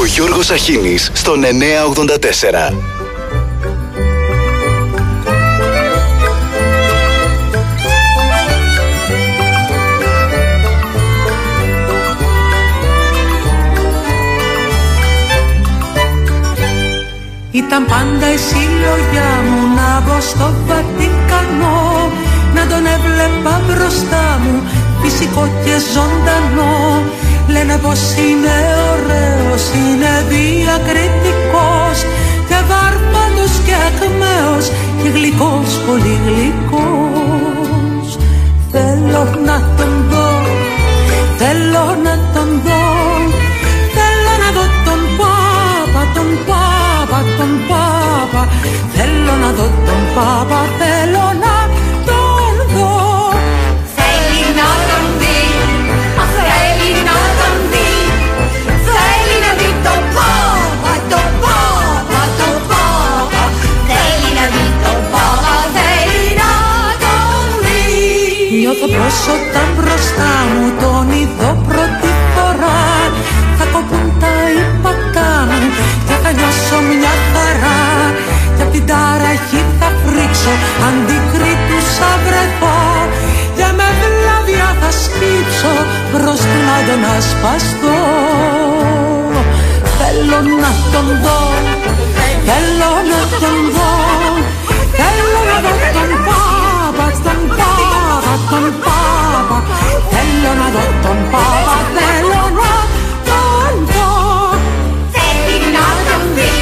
Ο Γιώργος Αχίνης στον 984. Ήταν πάντα η συλλογιά μου να μπω στο Βατικανό Να τον έβλεπα μπροστά μου φυσικό και ζωντανό Λένε πως είναι ωραίος, είναι διακριτικός Και βάρπαλος και ακμαίος και γλυκός, πολύ γλυκός. Θέλω να τον δω, θέλω να τον δω Θέλω να δω τον Πάπα, τον Πάπα τον Πάπα. Θέλω να δω τον Πάπα, θέλω Νιώθω πως όταν μπροστά μου τον είδω πρώτη φορά Θα κοπούν τα υπακά μου και θα νιώσω μια χαρά. Και απ' την ταραχή θα φρίξω αντικρίτους θα βρεθώ Και με βλάβια θα σκύψω προς την άδεια να σπαστώ Θέλω να τον δω, θέλω να τον δω Θέλω να δω τον Πάπα, τον Πάπα, τον Πάπα Θέλω να δω τον Πάπα, θέλω να τον δω Θέλει να τον δει,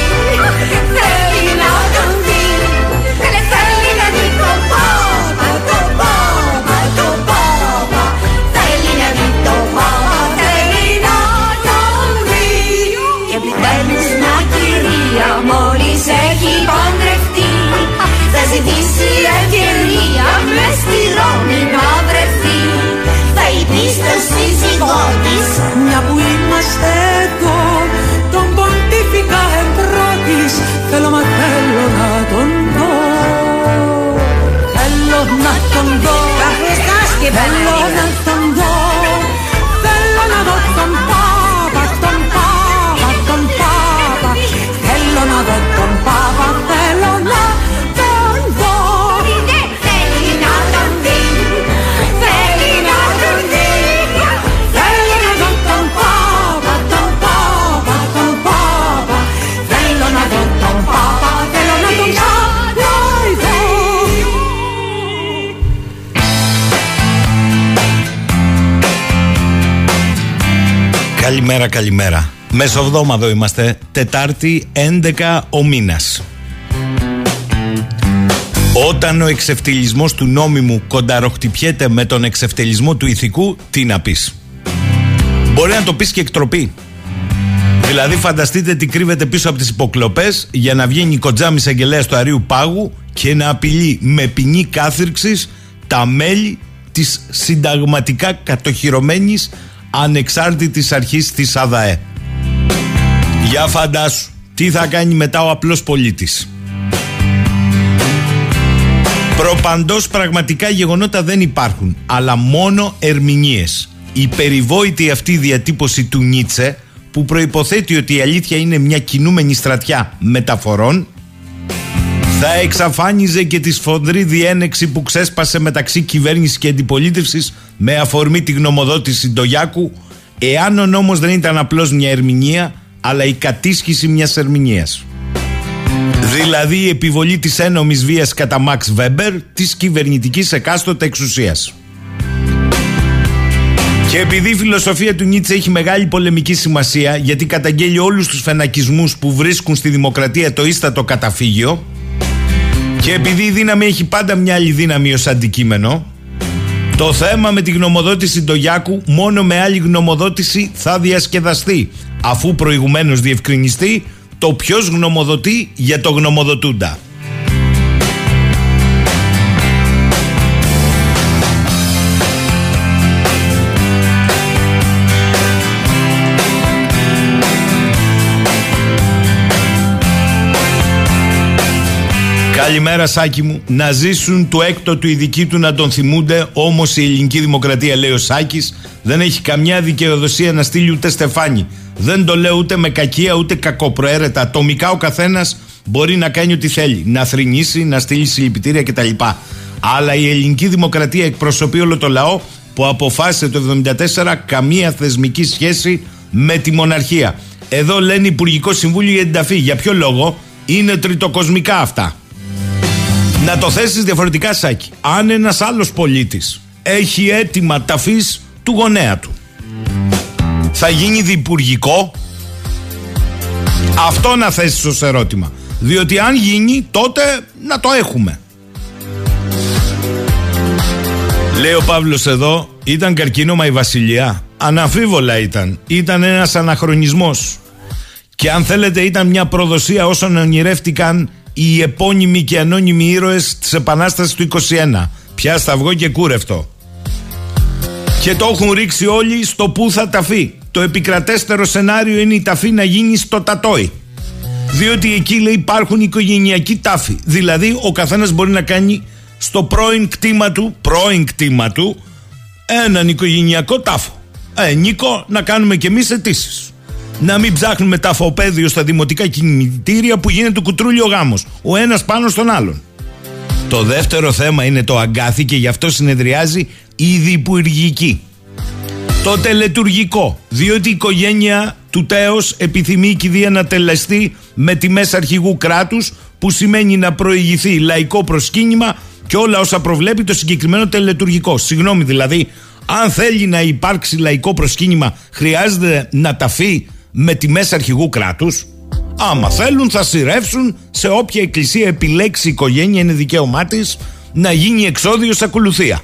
θέλει να τον δει Καλέ θέλει να δει τον Πάπα, τον Πάπα, τον Πάπα Θέλει να δει τον Πάπα, θέλει να τον δει Και επιτέλους μια κυρία μόλις έχει παντρευτεί Θα ζητήσει σύζυγό της Μια που είμαστε εδώ. Τον ποντίφικα εμπρότης Θέλω μα θέλω να τον δω. Θέλω να τον δω. Θέλω να τον δω Καλημέρα, καλημέρα. Μεσοβδόμαδο είμαστε. Τετάρτη 11 ο μήνας. Όταν ο εξευτελισμός του νόμιμου κονταροχτυπιέται με τον εξευτελισμό του ηθικού, τι να πεις. Μπορεί να το πεις και εκτροπή. Δηλαδή φανταστείτε τι κρύβεται πίσω από τις υποκλοπές για να βγει Νικοτζάμις αγγελέας του Αρίου Πάγου και να απειλεί με ποινή κάθυρξης τα μέλη της συνταγματικά κατοχυρωμένης ανεξάρτητης αρχής της ΑΔΑΕ. Για φαντάσου, τι θα κάνει μετά ο απλός πολίτης. Προπαντός πραγματικά γεγονότα δεν υπάρχουν, αλλά μόνο ερμηνείες. Η περιβόητη αυτή διατύπωση του Νίτσε, που προϋποθέτει ότι η αλήθεια είναι μια κινούμενη στρατιά μεταφορών, θα εξαφάνιζε και τη σφοδρή διένεξη που ξέσπασε μεταξύ κυβέρνησης και αντιπολίτευσης με αφορμή τη γνωμοδότηση Ντογιάκου, εάν ο νόμος δεν ήταν απλώς μια ερμηνεία, αλλά η κατήσχηση μιας ερμηνείας. Δηλαδή η επιβολή της ένομης βίας κατά Μαξ Βέμπερ της κυβερνητικής εκάστοτε εξουσίας. Και επειδή η φιλοσοφία του Νίτσε έχει μεγάλη πολεμική σημασία γιατί καταγγέλει όλους τους φαινακισμούς που βρίσκουν στη δημοκρατία το ίστατο καταφύγιο και επειδή η δύναμη έχει πάντα μια άλλη δύναμη ως αντικείμενο το θέμα με τη γνωμοδότηση Ντογιάκου μόνο με άλλη γνωμοδότηση θα διασκεδαστεί αφού προηγουμένως διευκρινιστεί το ποιος γνωμοδοτεί για το γνωμοδοτούντα. Καλημέρα Σάκη μου. Να ζήσουν του έκτοτου οι δικοί του να τον θυμούνται Όμως η ελληνική δημοκρατία λέει ο Σάκης Δεν έχει καμιά δικαιοδοσία να στείλει ούτε στεφάνι. Δεν το λέω ούτε με κακία ούτε κακοπροαίρετα Ατομικά ο καθένας μπορεί να κάνει ό,τι θέλει. Να θρυνήσει, να στείλει συλληπιτήρια κτλ. Αλλά η ελληνική δημοκρατία εκπροσωπεί όλο το λαό Που αποφάσισε το 1974 καμία θεσμική σχέση με τη μοναρχία. Εδώ λένε Υπουργικό Συμβούλιο για την ταφή Για ποιο λόγο; Είναι τριτοκοσμικά αυτά να το θέσεις διαφορετικά Σάκη. Αν ένας άλλος πολίτης Έχει έτοιμα ταφής του γονέα του Θα γίνει διπουργικό; Αυτό να θέσεις ως ερώτημα. Διότι αν γίνει τότε να το έχουμε. Λέει ο Παύλος εδώ Ήταν καρκίνωμα η Βασιλιά Αναφίβολα ήταν. Ήταν ένας αναχρονισμός. Και αν θέλετε ήταν μια προδοσία όσων ονειρεύτηκαν οι επώνυμοι και ανώνυμοι ήρωες της Επανάστασης του 21. Πια σταυγό και κούρευτο. Και το έχουν ρίξει όλοι στο που θα ταφεί. Το επικρατέστερο σενάριο είναι η ταφή να γίνει στο Τατόι. Διότι εκεί λέει υπάρχουν οικογενειακοί τάφοι. Δηλαδή ο καθένας μπορεί να κάνει στο πρώην κτήμα του, πρώην κτήμα του, έναν οικογενειακό τάφο. Ε, Νίκο, να κάνουμε κι εμείς αιτήσεις να μην ψάχνουμε τα φοπέδιο στα δημοτικά κινητήρια που γίνεται κουτρούλιο γάμος. Ο ένας πάνω στον άλλον. Το δεύτερο θέμα είναι το αγκάθι και γι' αυτό συνεδριάζει η διπουργική. Το τελετουργικό, διότι η οικογένεια του τέος επιθυμεί η κηδεία να τελεστεί με τιμές αρχηγού κράτους που σημαίνει να προηγηθεί λαϊκό προσκύνημα και όλα όσα προβλέπει το συγκεκριμένο τελετουργικό. Συγγνώμη δηλαδή, αν θέλει να υπάρξει λαϊκό προσκύνημα χρειάζεται να ταφεί με τιμές αρχηγού κράτους άμα θέλουν θα σειρεύσουν σε όποια εκκλησία επιλέξει η οικογένεια είναι δικαίωμά της να γίνει εξόδιος ακολουθία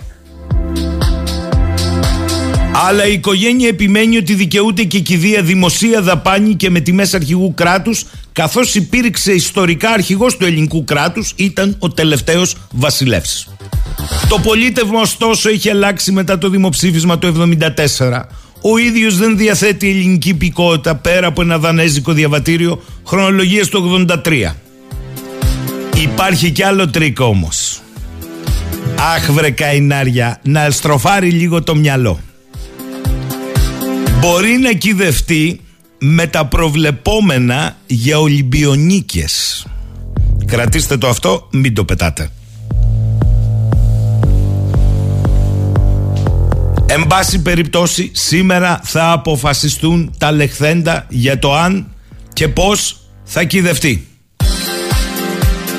αλλά η οικογένεια επιμένει ότι δικαιούται και η κηδεία δημοσία δαπάνη και με τιμές αρχηγού κράτους καθώς υπήρξε ιστορικά αρχηγός του ελληνικού κράτους ήταν ο τελευταίος βασιλεύς. Το πολίτευμα ωστόσο έχει αλλάξει μετά το δημοψήφισμα το 1974 ο ίδιος δεν διαθέτει ελληνική υπηκότητα πέρα από ένα δανέζικο διαβατήριο χρονολογία του 83. Υπάρχει κι άλλο τρίκο όμως. Αχ βρε καηνάρια, να στροφάρει λίγο το μυαλό. Μπορεί να κυδευτεί με τα προβλεπόμενα για Ολυμπιονίκες. Κρατήστε το αυτό, μην το πετάτε. Εν πάση περιπτώσει σήμερα θα αποφασιστούν τα λεχθέντα για το αν και πώς θα κυδευτεί.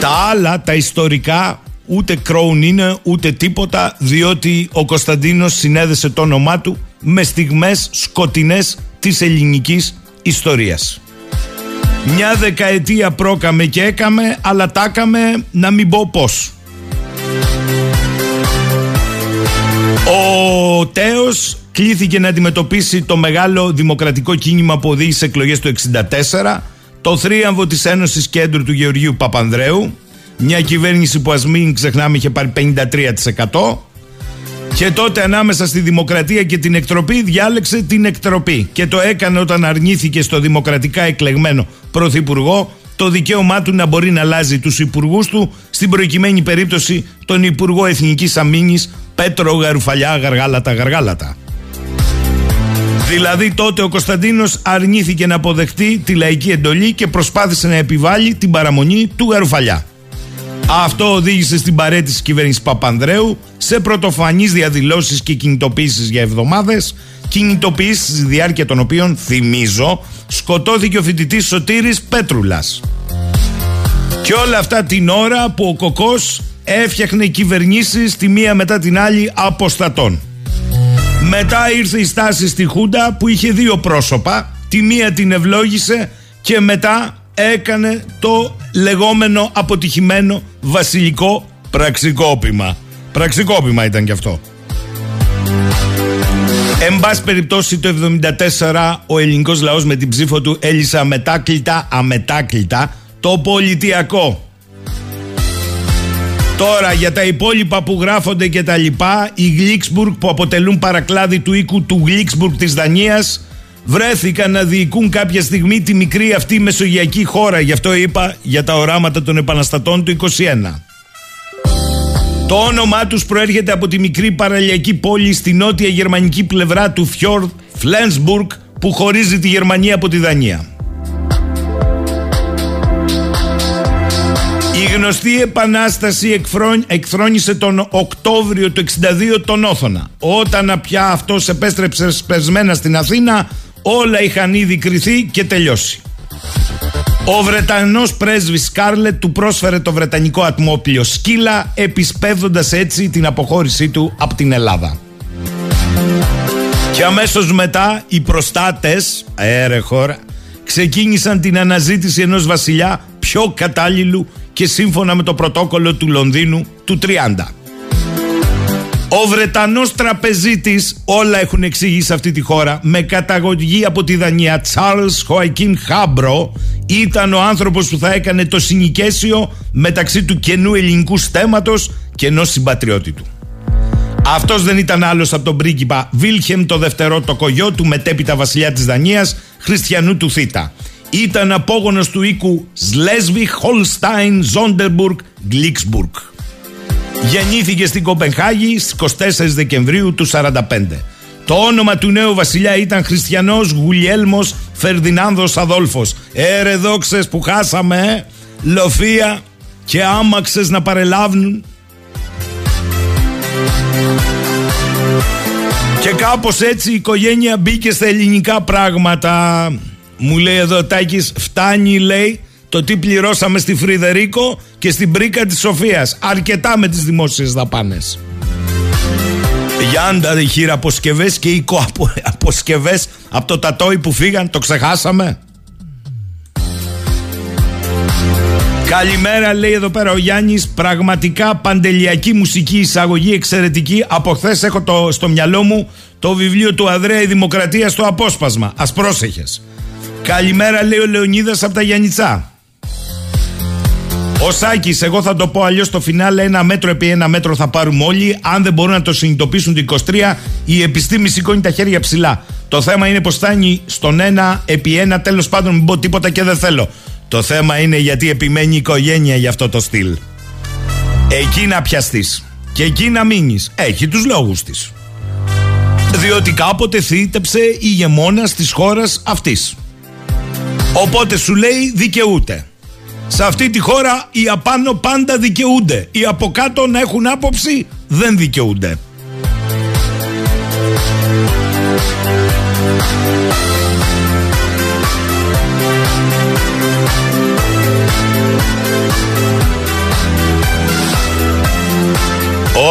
Τα άλλα, τα ιστορικά, ούτε κρόουν είναι ούτε τίποτα διότι ο Κωνσταντίνος συνέδεσε το όνομά του με στιγμές σκοτεινές της ελληνικής ιστορίας. Μια δεκαετία πρόκαμε και έκαμε αλλά τάκαμε να μην πω πώς. Ο Τέος κλήθηκε να αντιμετωπίσει το μεγάλο δημοκρατικό κίνημα που οδήγησε εκλογές το 1964, το θρίαμβο της Ένωσης Κέντρου του Γεωργίου Παπανδρέου, μια κυβέρνηση που ας μην ξεχνάμε είχε πάρει 53%, και τότε ανάμεσα στη δημοκρατία και την εκτροπή διάλεξε την εκτροπή. Και το έκανε όταν αρνήθηκε στο δημοκρατικά εκλεγμένο πρωθυπουργό το δικαίωμά του να μπορεί να αλλάζει τους υπουργούς του, στην προκειμένη περίπτωση τον Υπουργό Εθνικής Αμήνης Πέτρο Γαρουφαλιά Γαργάλατα Γαργάλατα. Δηλαδή τότε ο Κωνσταντίνος αρνήθηκε να αποδεχτεί τη λαϊκή εντολή και προσπάθησε να επιβάλλει την παραμονή του Γαρουφαλιά. Αυτό οδήγησε στην παρέτηση κυβέρνησης Παπανδρέου σε πρωτοφανείς διαδηλώσεις και κινητοποίησεις για εβδομάδες, κινητοποιήσεις στη διάρκεια των οποίων, θυμίζω, σκοτώθηκε ο φοιτητής Σωτήρης Πέτρουλας. Και όλα αυτά την ώρα που ο Κοκός έφτιαχνε κυβερνήσεις τη μία μετά την άλλη αποστατών. Μετά ήρθε η στάση στη Χούντα που είχε δύο πρόσωπα, τη μία την ευλόγησε και μετά έκανε το λεγόμενο αποτυχημένο βασιλικό πραξικόπημα. Πραξικόπημα ήταν κι αυτό. Εν πάση περιπτώσει το 1974 ο ελληνικός λαός με την ψήφο του έλυσε αμετάκλητα, αμετάκλητα το πολιτιακό. Τώρα για τα υπόλοιπα που γράφονται και τα λοιπά, οι Γλίξμπουργκ που αποτελούν παρακλάδι του οίκου του Γλίξμπουργκ της Δανίας βρέθηκαν να διοικούν κάποια στιγμή τη μικρή αυτή μεσογειακή χώρα. Γι' αυτό είπα για τα οράματα των επαναστατών του 21. Το όνομά τους προέρχεται από τη μικρή παραλιακή πόλη στη νότια γερμανική πλευρά του Φιόρδ Φλένσμπουργκ που χωρίζει τη Γερμανία από τη Δανία. Γνωστή επανάσταση εκθρόνησε τον Οκτώβριο του 62 τον Όθωνα. Όταν πια αυτός επέστρεψε σπεσμένα στην Αθήνα, όλα είχαν ήδη κρυθεί και τελειώσει. Ο Βρετανός πρέσβης Σκάρλετ του πρόσφερε το βρετανικό ατμόπλιο σκύλα επισπεύδοντας έτσι την αποχώρησή του από την Ελλάδα. Και αμέσως μετά οι προστάτες, αέρε χώρα, ξεκίνησαν την αναζήτηση ενός βασιλιά πιο κατάλληλου και σύμφωνα με το πρωτόκολλο του Λονδίνου του 30. Ο Βρετανός τραπεζίτης, όλα έχουν εξηγήσει σε αυτή τη χώρα, με καταγωγή από τη Δανία, Charles Joaquin Χάμπρο, ήταν ο άνθρωπος που θα έκανε το συνοικέσιο μεταξύ του καινού ελληνικού στέματος και ενός συμπατριώτη του. Αυτός δεν ήταν άλλος από τον πρίγκιπα Βίλχεμ το δευτερό το κογιό του μετέπειτα βασιλιά της Δανίας, Χριστιανού του Θήτα. Ήταν απόγονος του οίκου Σλέσβι, Χολστάιν, Ζόντερμπουργκ, Γκλίξμπουργκ. Γεννήθηκε στην Κοπενχάγη στις 24 Δεκεμβρίου του 45. Το όνομα του νέου βασιλιά ήταν Χριστιανός Γουλιέλμος Φερδινάνδος Αδόλφος. Έρε δόξες που χάσαμε, ε; Λοφία και άμαξες να παρελάβουν. Και κάπως έτσι η οικογένεια μπήκε στα ελληνικά πράγματα. Μου λέει εδώ Τάκης, φτάνει λέει το τι πληρώσαμε στη Φρυδερίκο και στην πρίκα της Σοφίας. Αρκετά με τις δημόσιες δαπάνες. Γιάντα χείρα αποσκευές και αποσκευές από το τατόι που φύγαν, το ξεχάσαμε. Καλημέρα λέει εδώ πέρα ο Γιάννης Πραγματικά παντελιακή μουσική εισαγωγή εξαιρετική Από χθες έχω το, στο μυαλό μου Το βιβλίο του Αδρέα η Δημοκρατία στο απόσπασμα Ας πρόσεχες Καλημέρα λέει ο Λεωνίδας από τα Γιάννητσά ο Σάκης, εγώ θα το πω αλλιώς στο φινάλε: ένα μέτρο επί ένα μέτρο θα πάρουμε όλοι. Αν δεν μπορούν να το συνειδητοποιήσουν το 23, η επιστήμη σηκώνει τα χέρια ψηλά. Το θέμα είναι πως φτάνει στον ένα επί ένα. Τέλος πάντων, μην πω τίποτα και δεν θέλω. Το θέμα είναι γιατί επιμένει η οικογένεια για αυτό το στυλ. Εκεί να πιαστείς και εκεί να μείνεις. Έχει τους λόγους της. Διότι κάποτε θύτεψε η ηγεμόνα της χώρας αυτής. Οπότε σου λέει δικαιούται. Σε αυτή τη χώρα οι απάνω πάντα δικαιούνται. Οι από κάτω να έχουν άποψη δεν δικαιούνται.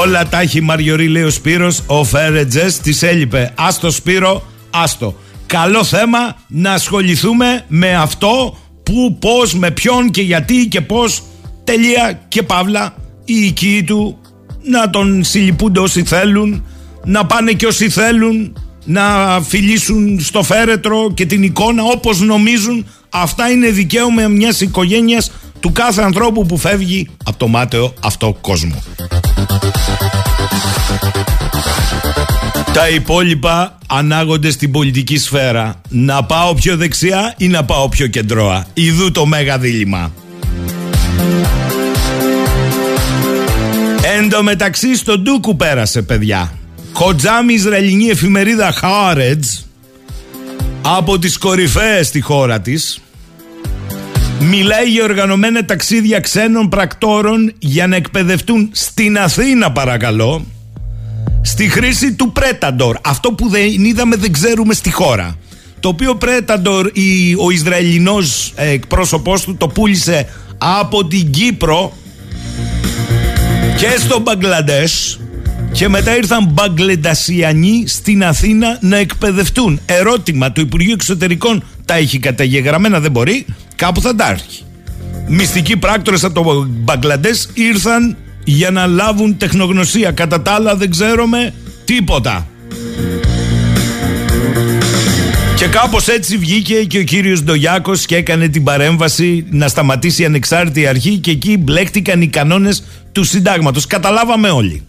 Όλα τα έχει Μαριωρή λέει ο Σπύρος Ο Φέρετζες της έλειπε Άστο Σπύρο, άστο Καλό θέμα να ασχοληθούμε με αυτό Πού, πώς, με ποιον και γιατί και πώς. Τελεία και παύλα Οι οικοί του Να τον συλληπούνται όσοι θέλουν Να πάνε και όσοι θέλουν Να φιλήσουν στο φέρετρο Και την εικόνα όπως νομίζουν. Αυτά είναι δικαίωμα μιας οικογένειας Του κάθε ανθρώπου που φεύγει Από το μάταιο αυτό κόσμο τα υπόλοιπα ανάγονται στην πολιτική σφαίρα. Να πάω πιο δεξιά ή να πάω πιο κεντρώα. Ιδού το μέγα δίλημα. Εν τω μεταξύ στον Ντούκου πέρασε παιδιά. Κοτζάμι Ισραηλινή εφημερίδα Χάρετζ από τις κορυφαίες στη χώρα της μιλάει για οργανωμένα ταξίδια ξένων πρακτόρων για να εκπαιδευτούν στην Αθήνα παρακαλώ στη χρήση του Πρέταντορ. Αυτό που δεν είδαμε δεν ξέρουμε στη χώρα. Το οποίο Πρέταντορ ο Ισραηλινός ε, εκπρόσωπός του το πούλησε από την Κύπρο και στο Μπαγκλαντές και μετά ήρθαν Μπαγκλεντασιανοί στην Αθήνα να εκπαιδευτούν. Ερώτημα, το Υπουργείο Εξωτερικών τα έχει καταγεγραμμένα, δεν μπορεί, κάπου θα τα έχει. Μυστικοί πράκτορες από το Μπαγκλαντές ήρθαν για να λάβουν τεχνογνωσία. Κατά τα άλλα δεν ξέρουμε τίποτα. Και κάπως έτσι βγήκε και ο κύριος Ντογιάκος και έκανε την παρέμβαση να σταματήσει η ανεξάρτητη αρχή και εκεί μπλέκτηκαν οι κανόνες του συντάγματος. Καταλάβαμε όλοι.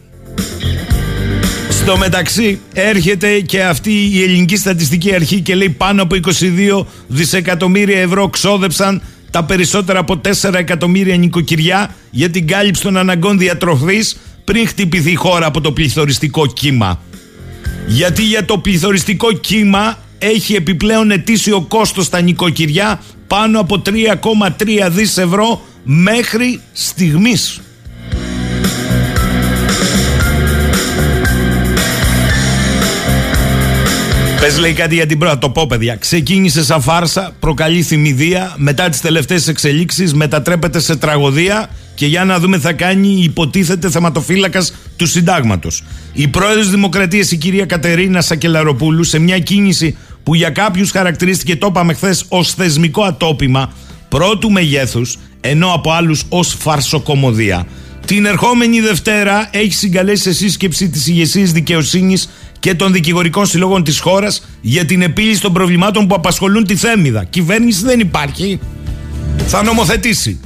Στο μεταξύ έρχεται και αυτή η ελληνική στατιστική αρχή και λέει πάνω από 22 δισεκατομμύρια ευρώ ξόδεψαν τα περισσότερα από 4 εκατομμύρια νοικοκυριά για την κάλυψη των αναγκών διατροφής πριν χτυπηθεί η χώρα από το πληθωριστικό κύμα. Γιατί για το πληθωριστικό κύμα έχει επιπλέον ετήσιο κόστος στα νοικοκυριά πάνω από 3,3 δις ευρώ μέχρι στιγμής. Πες λέει κάτι για την πρώτη, το πω παιδιά. Ξεκίνησε σαν φάρσα, προκαλεί θυμηδία, μετά τις τελευταίες εξελίξεις μετατρέπεται σε τραγωδία και για να δούμε θα κάνει υποτίθεται θεματοφύλακας του συντάγματος. Η πρόεδρος Δημοκρατίας, η κυρία Κατερίνα Σακελαροπούλου, σε μια κίνηση που για κάποιους χαρακτηρίστηκε, το είπαμε χθες, ως θεσμικό ατόπιμα πρώτου μεγέθους, ενώ από άλλους ως φαρσοκομωδία. Την ερχόμενη Δευτέρα έχει συγκαλέσει σε σύσκεψη της ηγεσίας δικαιοσύνης και των δικηγορικών συλλόγων της χώρας για την επίλυση των προβλημάτων που απασχολούν τη Θέμιδα. Κυβέρνηση δεν υπάρχει. Θα νομοθετήσει.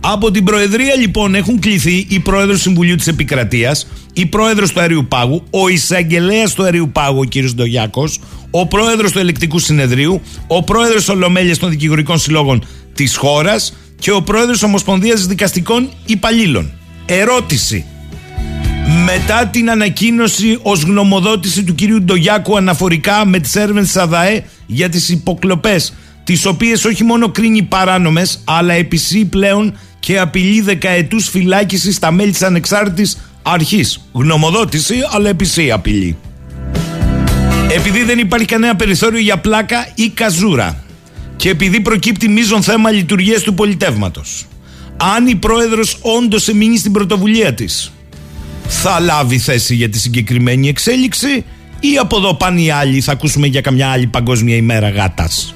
Από την Προεδρία λοιπόν έχουν κληθεί η Πρόεδρος Συμβουλίου της Επικρατείας, η Πρόεδρος του Αερίου Πάγου, ο εισαγγελέας του Αερίου Πάγου, ο κ. Ντογιάκος, ο Πρόεδρος του Ελεκτικού Συνεδρίου, ο Πρόεδρος Ολομέλειας των Δικηγορικών Συλλόγων της χώρας και ο Πρόεδρος Ομοσπονδίας Δικαστικών Υπαλλήλων. Ερώτηση. Μετά την ανακοίνωση ως γνωμοδότηση του κυρίου Ντογιάκου αναφορικά με τις έρευνες της ΑΔΑΕ για τις υποκλοπές τις οποίες όχι μόνο κρίνει παράνομες αλλά επισύει πλέον και απειλεί δεκαετούς φυλάκισης στα μέλη της ανεξάρτητης αρχής. Γνωμοδότηση αλλά επισύει απειλή. Επειδή δεν υπάρχει κανένα περιθώριο για πλάκα ή καζούρα και επειδή προκύπτει μείζον θέμα λειτουργίας του πολιτεύματος αν η πρόεδρος όντως εμείνει στην πρωτοβουλία της θα λάβει θέση για τη συγκεκριμένη εξέλιξη ή από εδώ πάνε οι άλλοι θα ακούσουμε για καμιά άλλη παγκόσμια ημέρα γάτας.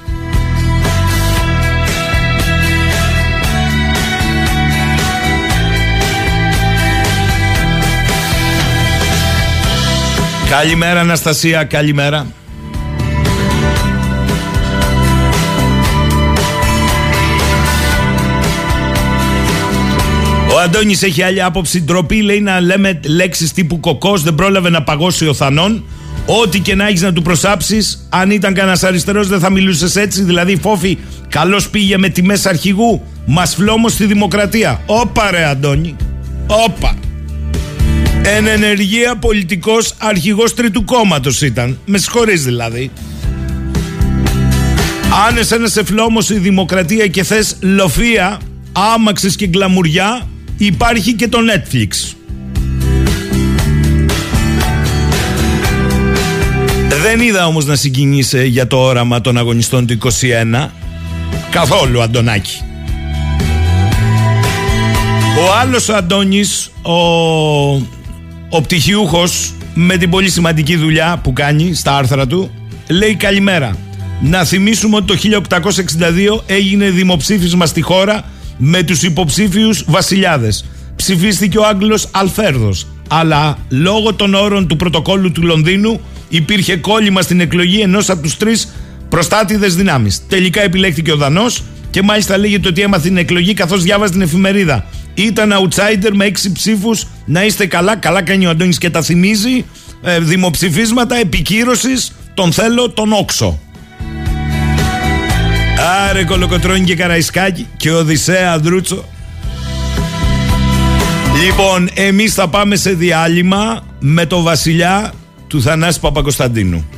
Καλημέρα Αναστασία, καλημέρα. Ο Αντώνης έχει άλλη άποψη. Ντροπή λέει να λέμε λέξεις τύπου κοκός, δεν πρόλαβε να παγώσει ο Θανόν. Ό,τι και να έχεις να του προσάψεις, αν ήταν κανένας αριστερός, δεν θα μιλούσες έτσι. Δηλαδή, φόφη, καλώς πήγε με τιμές αρχηγού. Μας φλόμο στη δημοκρατία. Όπα, ρε Αντώνη. Όπα. Εν ενεργεία πολιτικός αρχηγός τρίτου κόμματος ήταν. Με συγχωρείς δηλαδή. Αν εσένα σε φλόμο η δημοκρατία και θες λοφία, άμαξες και γκλαμουριά, υπάρχει και το Netflix. Δεν είδα όμως να συγκινείσαι για το όραμα των αγωνιστών του 21. Καθόλου, Αντωνάκη. Ο άλλος ο Αντώνης, ο, ο πτυχιούχος με την πολύ σημαντική δουλειά που κάνει στα άρθρα του, λέει καλημέρα. Να θυμίσουμε ότι το 1862 έγινε δημοψήφισμα στη χώρα με τους υποψήφιους βασιλιάδες. Ψηφίστηκε ο Άγγλος Αλφέρδος, αλλά λόγω των όρων του πρωτοκόλλου του Λονδίνου υπήρχε κόλλημα στην εκλογή ενός από τους τρεις προστάτηδες δυνάμεις. Τελικά επιλέχθηκε ο Δανός και μάλιστα λέγεται ότι έμαθε την εκλογή καθώς διάβαζε την εφημερίδα. Ήταν outsider με έξι ψήφους, να είστε καλά, καλά κάνει ο Αντώνης και τα θυμίζει, ε, δημοψηφίσματα επικύρωσης, τον θέλω, τον όξο. Άρε κολοκοτρώνη και καραϊσκάκι και Οδυσσέα Δρούτσο. Λοιπόν, εμείς θα πάμε σε διάλειμμα με το βασιλιά του Θανάση Παπακοσταντίνου.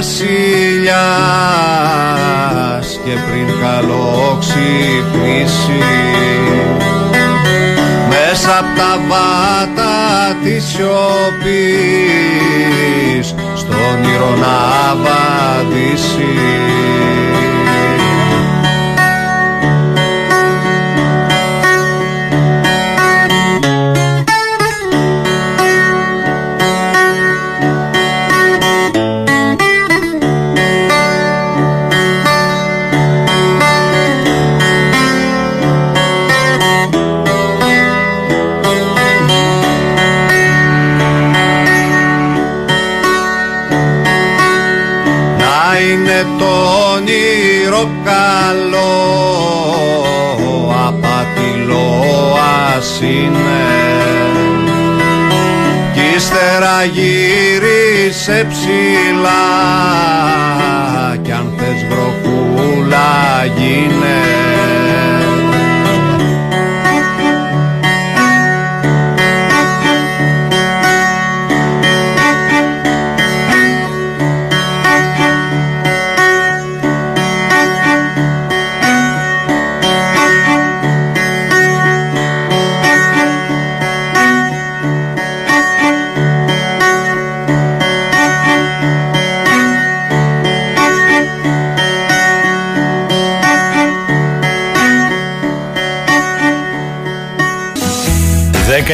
Βασιλιάς και πριν καλό ξυπνήσει μέσα από τα βάτα της σιωπής στον ήρω να βαδίσει γύρισε ψηλά. Κι αν θες βροχούλα γίνε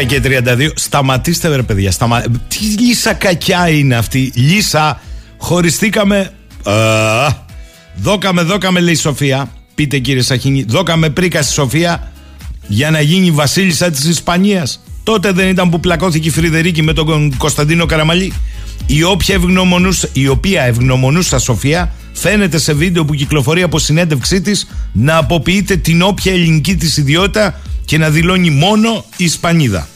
και 32. Σταματήστε, βρε παιδιά. Σταμα... Τι λύσα κακιά είναι αυτή. Λύσα, χωριστήκαμε. Α, δόκαμε, δόκαμε, λέει η Σοφία. Πείτε κύριε Σαχίνη, δόκαμε πρίκα στη Σοφία για να γίνει η βασίλισσα της Ισπανίας. Τότε δεν ήταν που πλακώθηκε η Φρυδερίκη με τον Κωνσταντίνο Καραμαλή. Η, όποια ευγνωμονούσα, η οποία ευγνωμονούσα Σοφία φαίνεται σε βίντεο που κυκλοφορεί από συνέντευξή της να αποποιείται την όποια ελληνική της ιδιότητα και να δηλώνει μόνο Ισπανίδα.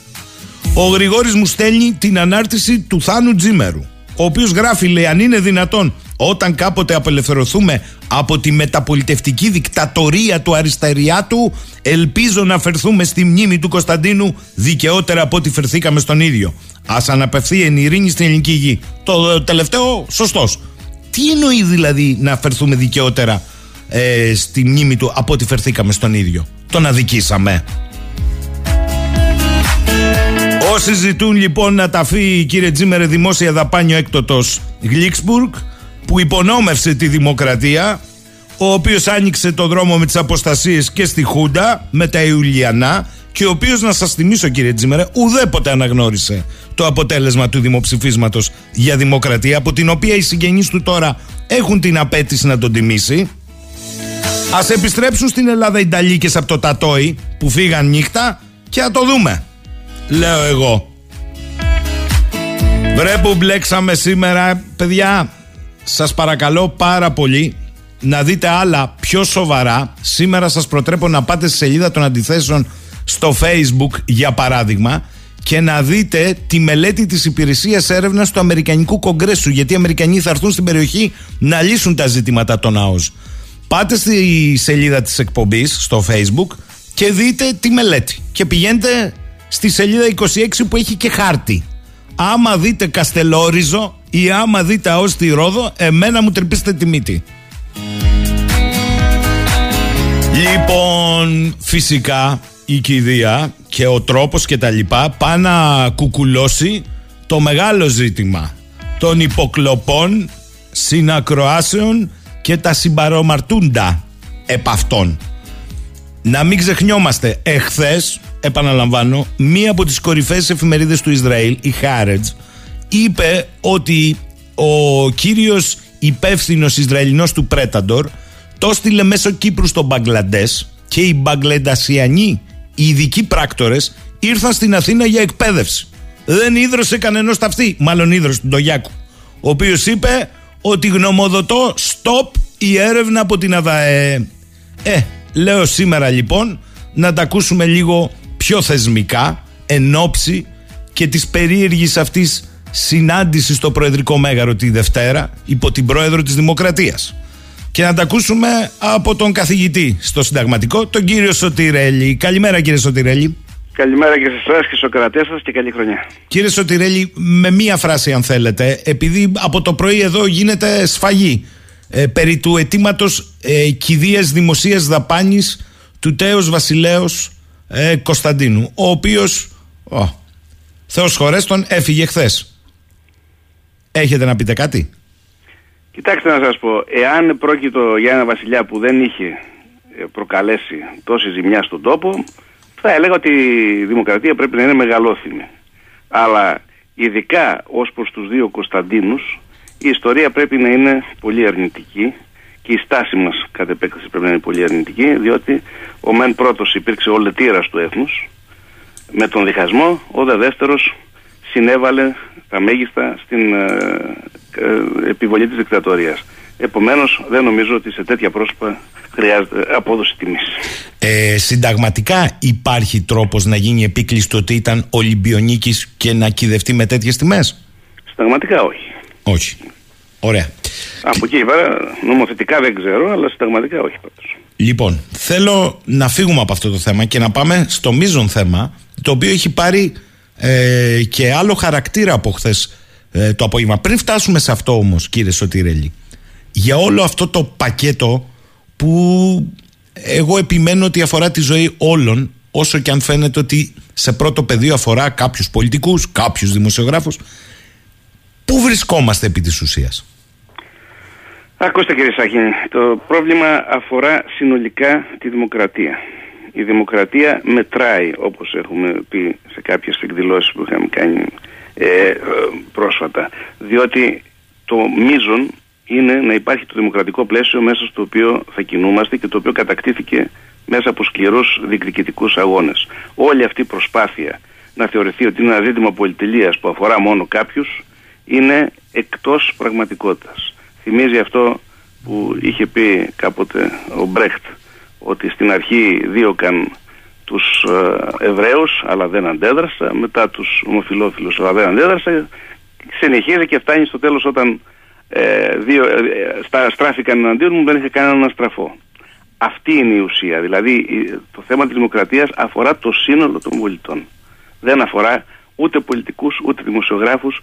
Ο Γρηγόρης μου στέλνει την ανάρτηση του Θάνου Τζίμερου, ο οποίος γράφει, λέει, αν είναι δυνατόν όταν κάποτε απελευθερωθούμε από τη μεταπολιτευτική δικτατορία του αριστεριάτου, ελπίζω να φερθούμε στη μνήμη του Κωνσταντίνου δικαιότερα από ό,τι φερθήκαμε στον ίδιο. Α αναπευθεί εν ειρήνη στην ελληνική γη. Το τελευταίο, σωστός. Τι εννοεί δηλαδή να φερθούμε δικαιότερα ε, στη μνήμη του από ό,τι φερθήκαμε στον ίδιο; Τον αδικήσαμε. Όσοι ζητούν λοιπόν να ταφεί κύριε Τζίμερε δημόσια δαπάνιο έκτοτος Γλίξμπουργκ που υπονόμευσε τη δημοκρατία ο οποίος άνοιξε το δρόμο με τις αποστασίες και στη Χούντα με τα Ιουλιανά και ο οποίος να σας θυμίσω κύριε Τζίμερε ουδέποτε αναγνώρισε το αποτέλεσμα του δημοψηφίσματος για δημοκρατία από την οποία οι συγγενείς του τώρα έχουν την απέτηση να τον τιμήσει Ας επιστρέψουν στην Ελλάδα οι Νταλίκες από το Τατόι που φύγαν νύχτα και να το δούμε λέω εγώ. Βρε που μπλέξαμε σήμερα, παιδιά, σας παρακαλώ πάρα πολύ να δείτε άλλα πιο σοβαρά. Σήμερα σας προτρέπω να πάτε στη σελίδα των αντιθέσεων στο facebook για παράδειγμα και να δείτε τη μελέτη της υπηρεσίας έρευνας του Αμερικανικού Κογκρέσου γιατί οι Αμερικανοί θα έρθουν στην περιοχή να λύσουν τα ζητήματα των ΑΟΣ. Πάτε στη σελίδα της εκπομπής στο facebook και δείτε τη μελέτη και πηγαίνετε στη σελίδα 26 που έχει και χάρτη. Άμα δείτε Καστελόριζο ή άμα δείτε ΑΟΣ στη Ρόδο, εμένα μου τρυπήσετε τη μύτη. Λοιπόν, φυσικά η κηδεία και ο τρόπος και τα λοιπά πάνε να κουκουλώσει το μεγάλο ζήτημα των υποκλοπών, συνακροάσεων και τα συμπαρομαρτούντα επ' αυτών. Να μην ξεχνιόμαστε, εχθές επαναλαμβάνω, μία από τις κορυφαίες εφημερίδες του Ισραήλ, η Χάρετζ, είπε ότι ο κύριος υπεύθυνος Ισραηλινός του Πρέταντορ το στείλε μέσω Κύπρου στο Μπαγκλαντές και οι Μπαγκλεντασιανοί, οι ειδικοί πράκτορες, ήρθαν στην Αθήνα για εκπαίδευση. Δεν ίδρωσε κανένας ταυτί, μάλλον ίδρωσε τον Τογιάκου, ο οποίος είπε ότι γνωμοδοτώ stop η έρευνα από την ΑΔΑΕ. Ε, λέω σήμερα λοιπόν να τα ακούσουμε λίγο πιο θεσμικά εν ώψη και της περίεργης αυτής συνάντησης στο Προεδρικό Μέγαρο τη Δευτέρα υπό την Πρόεδρο της Δημοκρατίας και να τα ακούσουμε από τον καθηγητή στο συνταγματικό, τον κύριο Σωτηρέλη. Καλημέρα κύριε Σωτηρέλη. Καλημέρα και σε εσάς και στους κρατέ σας και καλή χρονιά. Κύριε Σωτηρέλη, με μία φράση αν θέλετε, επειδή από το πρωί εδώ γίνεται σφαγή ε, περί του αιτήματος ε, κηδείας δημοσίας δαπάνης του τέος βασιλέως ε, Κωνσταντίνου, ο οποίος, ο, Θεός χωρέστον, έφυγε χθες. Έχετε να πείτε κάτι; Κοιτάξτε να σας πω, εάν πρόκειτο για ένα βασιλιά που δεν είχε ε, προκαλέσει τόση ζημιά στον τόπο, θα έλεγα ότι η δημοκρατία πρέπει να είναι μεγαλόθυμη. Αλλά ειδικά ως προς τους δύο Κωνσταντίνους, η ιστορία πρέπει να είναι πολύ αρνητική και η στάση μας κατ' επέκταση πρέπει να είναι πολύ αρνητική, διότι ο μεν πρώτος υπήρξε ο λετήρας του έθνους, με τον διχασμό, ο δε δεύτερος συνέβαλε τα μέγιστα στην ε, ε, επιβολή της δικτατορίας. Επομένως δεν νομίζω ότι σε τέτοια πρόσωπα χρειάζεται απόδοση τιμής. Ε, συνταγματικά υπάρχει τρόπος να γίνει επίκλειστο το ότι ήταν Ολυμπιονίκης και να κυδευτεί με τέτοιες τιμές; Συνταγματικά όχι. Όχι. Ωραία. Από εκεί πέρα νομοθετικά δεν ξέρω, αλλά συνταγματικά όχι πάντως. Λοιπόν, θέλω να φύγουμε από αυτό το θέμα και να πάμε στο μείζον θέμα, το οποίο έχει πάρει ε, και άλλο χαρακτήρα από χθες ε, το απόγευμα. Πριν φτάσουμε σε αυτό όμως κύριε Σωτηρέλη, για όλο αυτό το πακέτο που εγώ επιμένω ότι αφορά τη ζωή όλων όσο και αν φαίνεται ότι σε πρώτο πεδίο αφορά κάποιους πολιτικούς, κάποιους δημοσιογράφους Πού βρισκόμαστε επί της ουσίας; Ακούστε κύριε Σαχίνη, το πρόβλημα αφορά συνολικά τη δημοκρατία. Η δημοκρατία μετράει όπως έχουμε πει σε κάποιες εκδηλώσεις που είχαμε κάνει ε, πρόσφατα. Διότι το μείζον είναι να υπάρχει το δημοκρατικό πλαίσιο μέσα στο οποίο θα κινούμαστε και το οποίο κατακτήθηκε μέσα από σκληρούς διεκδικητικούς αγώνες. Όλη αυτή η προσπάθεια να θεωρηθεί ότι είναι ένα ζήτημα πολυτελείας που αφορά μόνο κάποιους είναι εκτός πραγματικότητας. Θυμίζει αυτό που είχε πει κάποτε ο Μπρέχτ ότι στην αρχή δίωκαν τους ε, Εβραίους αλλά δεν αντέδρασα, μετά τους ομοφιλόφιλους αλλά δεν αντέδρασα, συνεχίζει και φτάνει στο τέλος όταν ε, δύο, ε, στα, στράφηκαν εναντίον μου δεν είχε κανένα να στραφώ. Αυτή είναι η ουσία. Δηλαδή το θέμα της δημοκρατίας αφορά το σύνολο των πολιτών. Δεν αφορά ούτε πολιτικούς ούτε δημοσιογράφους.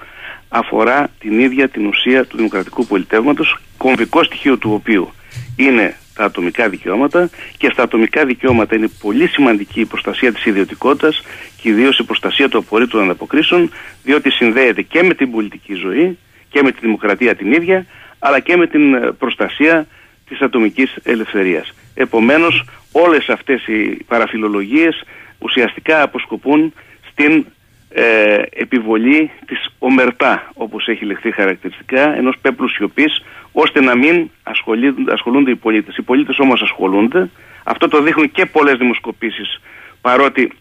Αφορά την ίδια την ουσία του δημοκρατικού πολιτεύματος, κομβικό στοιχείο του οποίου είναι τα ατομικά δικαιώματα και στα ατομικά δικαιώματα είναι πολύ σημαντική η προστασία της ιδιωτικότητας και ιδίως η προστασία του απορρίτου ανταποκρίσεων διότι συνδέεται και με την πολιτική ζωή και με τη δημοκρατία την ίδια αλλά και με την ε, προστασία της ατομικής ελευθερίας. Επομένως όλες αυτές οι παραφιλολογίες ουσιαστικά αποσκοπούν στην ε, επιβολή της ομερτά όπως έχει λεχθεί χαρακτηριστικά ενός πέπλου σιωπής ώστε να μην ασχολούνται, ασχολούνται οι πολίτες. Οι πολίτες όμως ασχολούνται. Αυτό το δείχνουν και πολλές δημοσκοπήσεις παρότι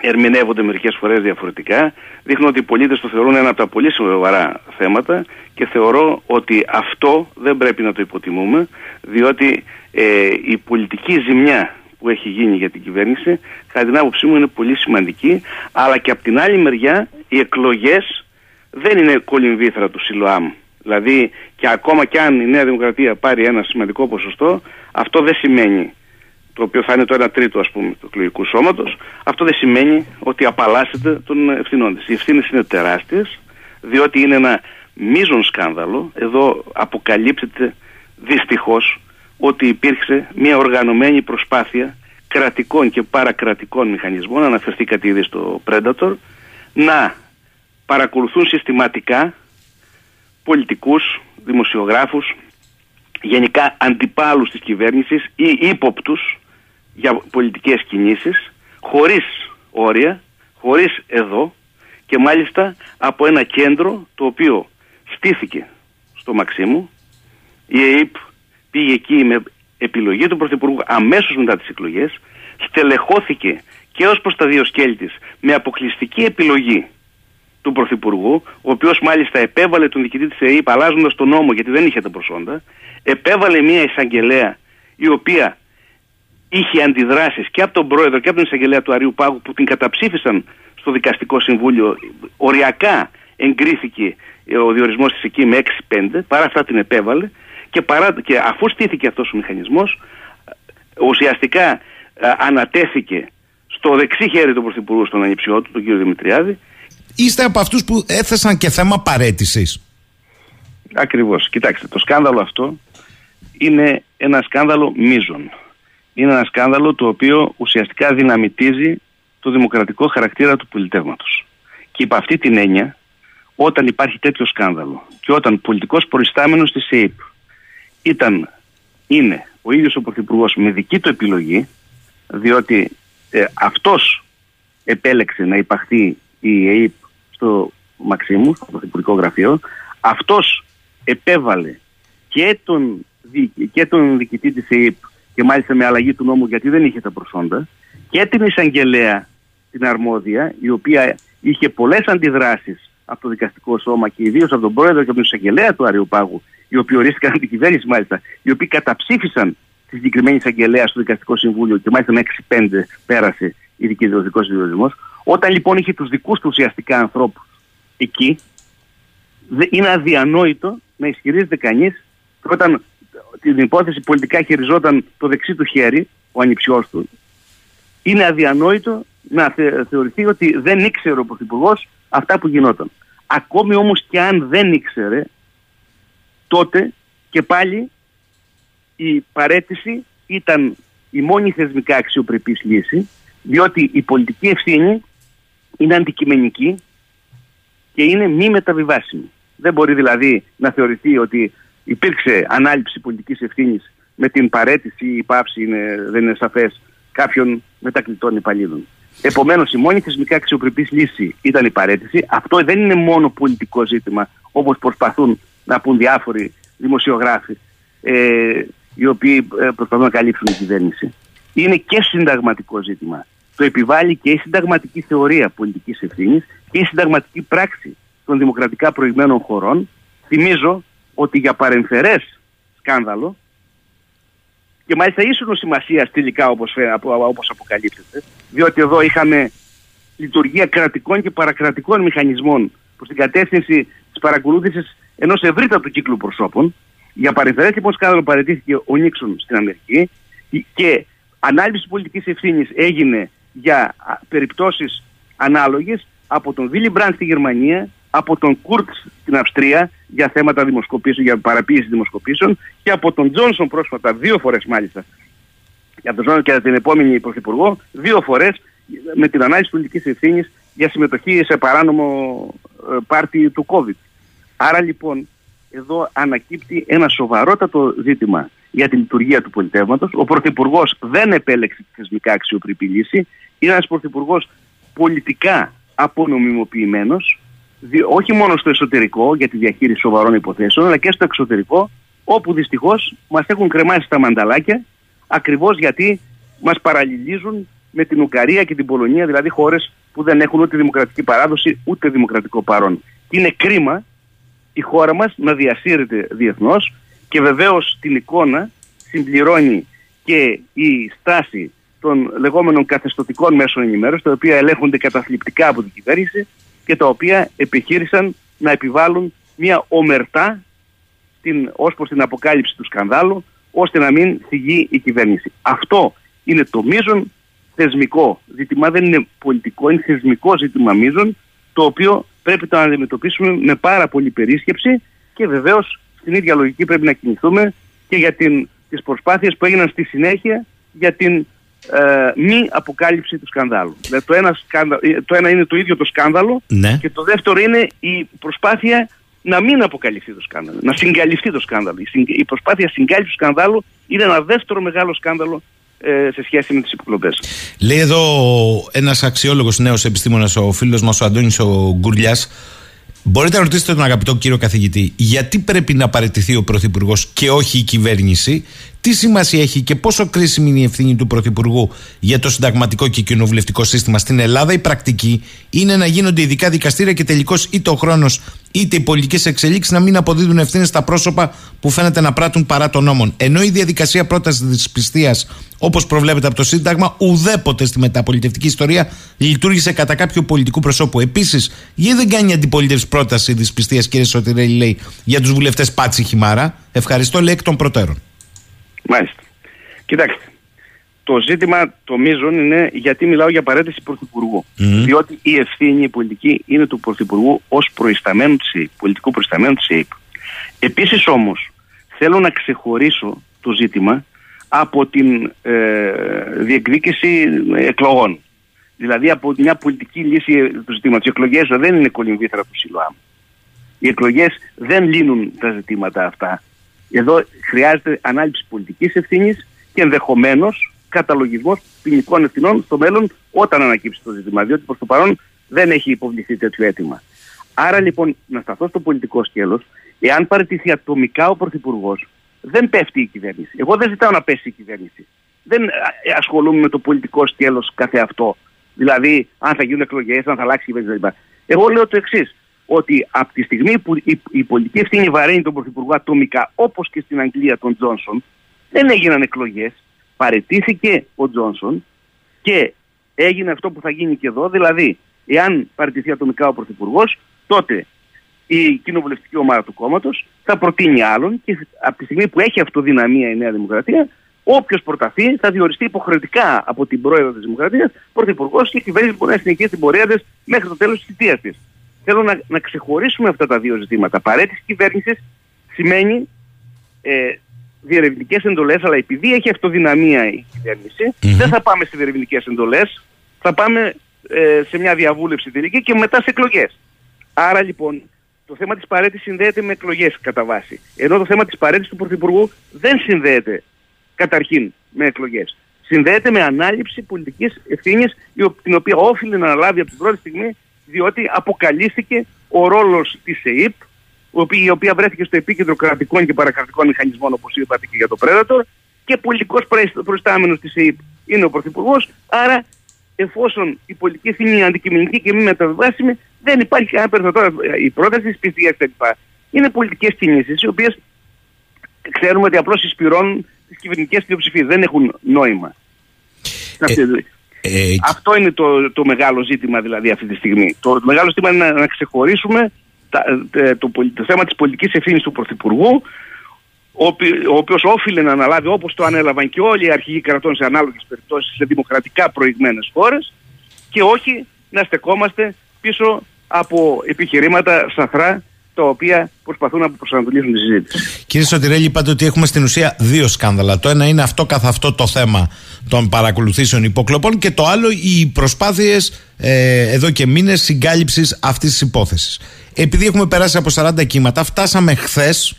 ερμηνεύονται μερικές φορές διαφορετικά. Δείχνουν ότι οι πολίτες το θεωρούν ένα από τα πολύ σοβαρά θέματα και θεωρώ ότι αυτό δεν πρέπει να το υποτιμούμε διότι ε, η πολιτική ζημιά που έχει γίνει για την κυβέρνηση, κατά την άποψή μου είναι πολύ σημαντική, αλλά και από την άλλη μεριά οι εκλογές δεν είναι κολυμβήθρα του ΣΥΛΟΑΜ. Δηλαδή και ακόμα κι αν η Νέα Δημοκρατία πάρει ένα σημαντικό ποσοστό, αυτό δεν σημαίνει, το οποίο θα είναι το 1 τρίτο ας πούμε του εκλογικού σώματος, αυτό δεν σημαίνει ότι απαλλάσσεται των ευθυνών της. Οι ευθύνες είναι τεράστιες, διότι είναι ένα μείζον σκάνδαλο, εδώ αποκαλύπτεται δυστυχώς ότι υπήρξε μια οργανωμένη προσπάθεια κρατικών και παρακρατικών μηχανισμών, αναφερθήκατε ήδη στο Predator, να παρακολουθούν συστηματικά πολιτικούς, δημοσιογράφους, γενικά αντιπάλους της κυβέρνησης ή ύποπτους για πολιτικές κινήσεις, χωρίς όρια, χωρίς εδώ και μάλιστα από ένα κέντρο το οποίο στήθηκε στο Μαξίμου. Η ΕΕΠ πήγε εκεί με επιλογή του Πρωθυπουργού αμέσως μετά τις εκλογές, στελεχώθηκε και ως προς τα δύο σκέλη της με αποκλειστική επιλογή του Πρωθυπουργού, ο οποίος μάλιστα επέβαλε τον διοικητή της ΕΕΠ αλλάζοντας τον νόμο γιατί δεν είχε τα προσόντα, επέβαλε μια εισαγγελέα η οποία είχε αντιδράσεις και από τον πρόεδρο και από τον εισαγγελέα του Αρίου Πάγου που την καταψήφισαν στο δικαστικό συμβούλιο. Οριακά εγκρίθηκε ο διορισμός της εκεί με 6-5, παρά αυτά την επέβαλε και, παρά, και αφού στήθηκε αυτός ο μηχανισμός, ουσιαστικά ε, ανατέθηκε στο δεξί χέρι του Πρωθυπουργού, στον ανιψιό του, τον κύριο Δημητριάδη. Είστε από αυτούς που έθεσαν και θέμα παρέτησης. Ακριβώς. Κοιτάξτε, το σκάνδαλο αυτό είναι ένα σκάνδαλο μείζων είναι ένα σκάνδαλο το οποίο ουσιαστικά δυναμητίζει το δημοκρατικό χαρακτήρα του πολιτεύματος. Και υπ' αυτή την έννοια, όταν υπάρχει τέτοιο σκάνδαλο και όταν πολιτικός προϊστάμενος της ΕΕΠ ήταν, είναι ο ίδιος ο Πρωθυπουργός με δική του επιλογή, διότι ε, αυτός επέλεξε να υπαχθεί η ΕΕΠ στο Μαξίμου, στο Πρωθυπουργικό Γραφείο, αυτός επέβαλε και τον, και τον διοικητή της ΕΕΠ και μάλιστα με αλλαγή του νόμου γιατί δεν είχε τα προσόντα και την εισαγγελέα την αρμόδια η οποία είχε πολλές αντιδράσεις από το δικαστικό σώμα και ιδίως από τον πρόεδρο και από τον εισαγγελέα του Αριοπάγου οι οποίοι ορίστηκαν από την κυβέρνηση μάλιστα οι οποίοι καταψήφισαν τη συγκεκριμένη εισαγγελέα στο δικαστικό συμβούλιο και μάλιστα με 6-5 πέρασε η δικαιοδοτικό διορισμό. Όταν λοιπόν είχε τους δικούς του ουσιαστικά ανθρώπους εκεί, είναι αδιανόητο να ισχυρίζεται κανείς όταν την υπόθεση πολιτικά χειριζόταν το δεξί του χέρι, ο ανιψιός του, είναι αδιανόητο να θεωρηθεί ότι δεν ήξερε ο Πρωθυπουργός αυτά που γινόταν. Ακόμη όμως και αν δεν ήξερε, τότε και πάλι η παρέτηση ήταν η μόνη θεσμικά αξιοπρεπής λύση, διότι η πολιτική ευθύνη είναι αντικειμενική και είναι μη μεταβιβάσιμη. Δεν μπορεί δηλαδή να θεωρηθεί ότι υπήρξε ανάληψη πολιτικής ευθύνης με την παρέτηση ή η πάυση, είναι, δεν είναι σαφές, κάποιων μετακλητών υπαλλήλων. Επομένως, η μόνη θεσμικά αξιοπρεπής λύση ήταν η παρέτηση. Αυτό δεν είναι μόνο πολιτικό ζήτημα, όπως προσπαθούν να πούν διάφοροι δημοσιογράφοι, ε, οι οποίοι ε, προσπαθούν να καλύψουν την κυβέρνηση. Είναι και συνταγματικό ζήτημα. Το επιβάλλει και η συνταγματική θεωρία πολιτικής ευθύνης και η συνταγματική πράξη των δημοκρατικά προηγμένων χωρών. Θυμίζω ότι για παρεμφερές σκάνδαλο και μάλιστα ίσονο σημασία τελικά όπως, όπως αποκαλύπτεται διότι εδώ είχαμε λειτουργία κρατικών και παρακρατικών μηχανισμών προς την κατεύθυνση της παρακολούθησης ενός ευρύτατου κύκλου προσώπων. Για παρεμφερές λοιπόν σκάνδαλο παρετήθηκε ο Νίξον στην Αμερική και ανάλυση πολιτικής ευθύνης έγινε για περιπτώσεις ανάλογες από τον Βίλι Μπραντ στη Γερμανία, από τον Κουρτ στην Αυστρία για θέματα δημοσκοπήσεων, για παραποίηση δημοσκοπήσεων και από τον Τζόνσον πρόσφατα δύο φορές μάλιστα για τον Τζόνσον και την επόμενη πρωθυπουργό δύο φορές με την ανάλυση πολιτικής ευθύνης για συμμετοχή σε παράνομο ε, πάρτι του COVID. Άρα λοιπόν εδώ ανακύπτει ένα σοβαρότατο ζήτημα για τη λειτουργία του πολιτεύματος. Ο Πρωθυπουργός δεν επέλεξε τη θεσμικά αξιοπρεπή λύση. Είναι ένας Πρωθυπουργός πολιτικά απονομιμοποιημένος όχι μόνο στο εσωτερικό για τη διαχείριση σοβαρών υποθέσεων, αλλά και στο εξωτερικό, όπου δυστυχώς μας έχουν κρεμάσει τα μανταλάκια, ακριβώς γιατί μας παραλληλίζουν με την Ουκαρία και την Πολωνία, δηλαδή χώρες που δεν έχουν ούτε δημοκρατική παράδοση ούτε δημοκρατικό παρόν. Και είναι κρίμα η χώρα μας να διασύρεται διεθνώς και βεβαίως την εικόνα συμπληρώνει και η στάση των λεγόμενων καθεστωτικών μέσων ενημέρωσης, τα οποία ελέγχονται καταθλιπτικά από την κυβέρνηση και τα οποία επιχείρησαν να επιβάλλουν μια ομερτά στην, ως προς την αποκάλυψη του σκανδάλου ώστε να μην θυγεί η κυβέρνηση. Αυτό είναι το μείζον θεσμικό ζήτημα, δεν είναι πολιτικό, είναι θεσμικό ζήτημα μείζον το οποίο πρέπει να αντιμετωπίσουμε με πάρα πολύ περίσκεψη και βεβαίως στην ίδια λογική πρέπει να κινηθούμε και για την, τις προσπάθειες που έγιναν στη συνέχεια για την ε, μη αποκάλυψη του σκανδάλου. Δηλαδή το, ένα ε, το ένα είναι το ίδιο το σκάνδαλο ναι. και το δεύτερο είναι η προσπάθεια να μην αποκαλυφθεί το σκάνδαλο, να συγκαλυφθεί το σκάνδαλο. Η, προσπάθεια συγκάλυψης του σκανδάλου είναι ένα δεύτερο μεγάλο σκάνδαλο ε, σε σχέση με τις υποκλοπές. Λέει εδώ ένας αξιόλογος νέος επιστήμονας, ο φίλος μας ο Αντώνης ο Γκουρλιάς, Μπορείτε να ρωτήσετε τον αγαπητό κύριο καθηγητή, γιατί πρέπει να παραιτηθεί ο Πρωθυπουργός και όχι η κυβέρνηση, τι σημασία έχει και πόσο κρίσιμη είναι η ευθύνη του Πρωθυπουργού για το συνταγματικό και κοινοβουλευτικό σύστημα στην Ελλάδα. Η πρακτική είναι να γίνονται ειδικά δικαστήρια και τελικώς είτε ο χρόνος είτε οι πολιτικές εξελίξεις να μην αποδίδουν ευθύνες στα πρόσωπα που φαίνεται να πράττουν παρά των νόμων. Ενώ η διαδικασία πρότασης της πιστείας, όπως προβλέπεται από το Σύνταγμα, ουδέποτε στη μεταπολιτευτική ιστορία λειτουργήσε κατά κάποιο πολιτικού προσώπου. Επίσης, γιατί δεν κάνει αντιπολίτευση πρόταση της πιστείας, κύριε Σωτηρέλη, λέει, για τους βουλευτές Πάτσι Χιμάρα; Ευχαριστώ, λέει εκ των προτέρων. Μάλιστα. Κοιτάξτε, το ζήτημα το μείζον είναι γιατί μιλάω για παρέτηση πρωθυπουργού. Διότι η ευθύνη η πολιτική είναι του πρωθυπουργού ως προϊσταμένου της ΕΕΠ, πολιτικού προϊσταμένου της ΕΕΠ. Επίσης όμως, θέλω να ξεχωρίσω το ζήτημα από την ε, διεκδίκηση εκλογών. Δηλαδή από μια πολιτική λύση του ζητήματος. Οι εκλογές δεν είναι κολυμβήθρα του ΣΥΛΟΑΜ. Οι εκλογές δεν λύνουν τα ζητήματα αυτά. Εδώ χρειάζεται ανάληψη πολιτικής ευθύνης και ενδεχομένως καταλογισμός ποινικών ευθυνών στο μέλλον όταν ανακύψει το ζήτημα. Διότι προς το παρόν δεν έχει υποβληθεί τέτοιο αίτημα. Άρα λοιπόν να σταθώ στο πολιτικό σκέλος, εάν παραιτηθεί ατομικά ο Πρωθυπουργός, δεν πέφτει η κυβέρνηση. Εγώ δεν ζητάω να πέσει η κυβέρνηση. Δεν ε, ασχολούμαι με το πολιτικό σκέλος καθε αυτό. Δηλαδή, αν θα γίνουν εκλογές, αν θα αλλάξει η κυβέρνηση Εγώ λέω το εξής ότι από τη στιγμή που η, η πολιτική ευθύνη βαραίνει τον Πρωθυπουργό ατομικά, όπως και στην Αγγλία τον Τζόνσον, δεν έγιναν εκλογές. Παρετήθηκε ο Τζόνσον και έγινε αυτό που θα γίνει και εδώ. Δηλαδή, εάν παραιτηθεί ατομικά ο Πρωθυπουργός, τότε η κοινοβουλευτική ομάδα του κόμματος θα προτείνει άλλον και από τη στιγμή που έχει αυτοδυναμία η Νέα Δημοκρατία, όποιος προταθεί θα διοριστεί υποχρεωτικά από την πρόεδρο της Δημοκρατίας, πρωθυπουργός και η κυβέρνηση μπορεί να συνεχίσει την πορεία της μέχρι το τέλος της θητείας της θέλω να, να ξεχωρίσουμε αυτά τα δύο ζητήματα. Παρέτηση κυβέρνησης σημαίνει ε, διερευνητικές εντολές, αλλά επειδή έχει αυτοδυναμία η κυβερνηση δεν θα πάμε σε διερευνητικές εντολές, θα πάμε ε, σε μια διαβούλευση τελική και μετά σε εκλογές. Άρα λοιπόν το θέμα της παρέτηση συνδέεται με εκλογές κατά βάση. Ενώ το θέμα της παρέτηση του Πρωθυπουργού δεν συνδέεται καταρχήν με εκλογές. Συνδέεται με ανάληψη πολιτικής ευθύνης, την οποία όφιλε να αναλάβει από την πρώτη στιγμή διότι αποκαλύφθηκε ο ρόλος της ΕΕΠ, η οποία βρέθηκε στο επίκεντρο κρατικών και παρακρατικών μηχανισμών, όπως είπατε και για το Predator, και πολιτικός προϊστάμενος της ΕΕΠ είναι ο Πρωθυπουργός. Άρα, εφόσον η πολιτική ευθύνη είναι αντικειμενική και μη μεταβιβάσιμη, δεν υπάρχει κανένα περιθώριο. Η πρόταση τη πιστεία κτλ. Είναι πολιτικές κινήσεις, οι οποίες ξέρουμε ότι απλώς εισπυρώνουν τις κυβερνητικές πλειοψηφίες. Δεν έχουν νόημα. Ε, ε, Αυτό είναι το, το μεγάλο ζήτημα δηλαδή αυτή τη στιγμή. Το, μεγάλο ζήτημα είναι να, να ξεχωρίσουμε τα, ε, το, το, θέμα της πολιτικής ευθύνης του Πρωθυπουργού ο, ο οποίος όφιλε να αναλάβει όπως το ανέλαβαν και όλοι οι αρχηγοί κρατών σε ανάλογες περιπτώσεις σε δημοκρατικά προηγμένες χώρες και όχι να στεκόμαστε πίσω από επιχειρήματα σαθρά τα οποία προσπαθούν να προσανατολίσουν τη συζήτηση. Κύριε Σωτηρέλη, είπατε ότι έχουμε στην ουσία δύο σκάνδαλα. Το ένα είναι αυτό καθ' αυτό το θέμα των παρακολουθήσεων υποκλοπών και το άλλο οι προσπάθειες ε, εδώ και μήνες συγκάλυψης αυτής της υπόθεσης. Επειδή έχουμε περάσει από 40 κύματα, φτάσαμε χθες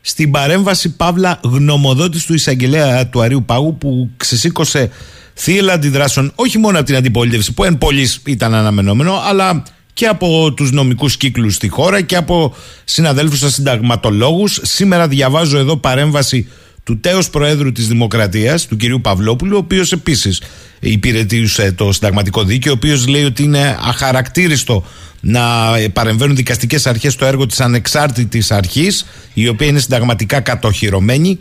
στην παρέμβαση Παύλα γνωμοδότης του εισαγγελέα του Αρίου Πάγου που ξεσήκωσε θύελα αντιδράσεων όχι μόνο από την αντιπολίτευση που εν πολλής ήταν αναμενόμενο αλλά και από τους νομικούς κύκλους στη χώρα και από συναδέλφους συνταγματολόγους. Σήμερα διαβάζω εδώ παρέμβαση του τέος Προέδρου της Δημοκρατίας, του κυρίου Παυλόπουλου, ο οποίος επίσης υπηρετήσε το συνταγματικό δίκαιο, ο οποίος λέει ότι είναι αχαρακτήριστο να παρεμβαίνουν δικαστικές αρχές στο έργο της ανεξάρτητης αρχής, η οποία είναι συνταγματικά κατοχυρωμένη.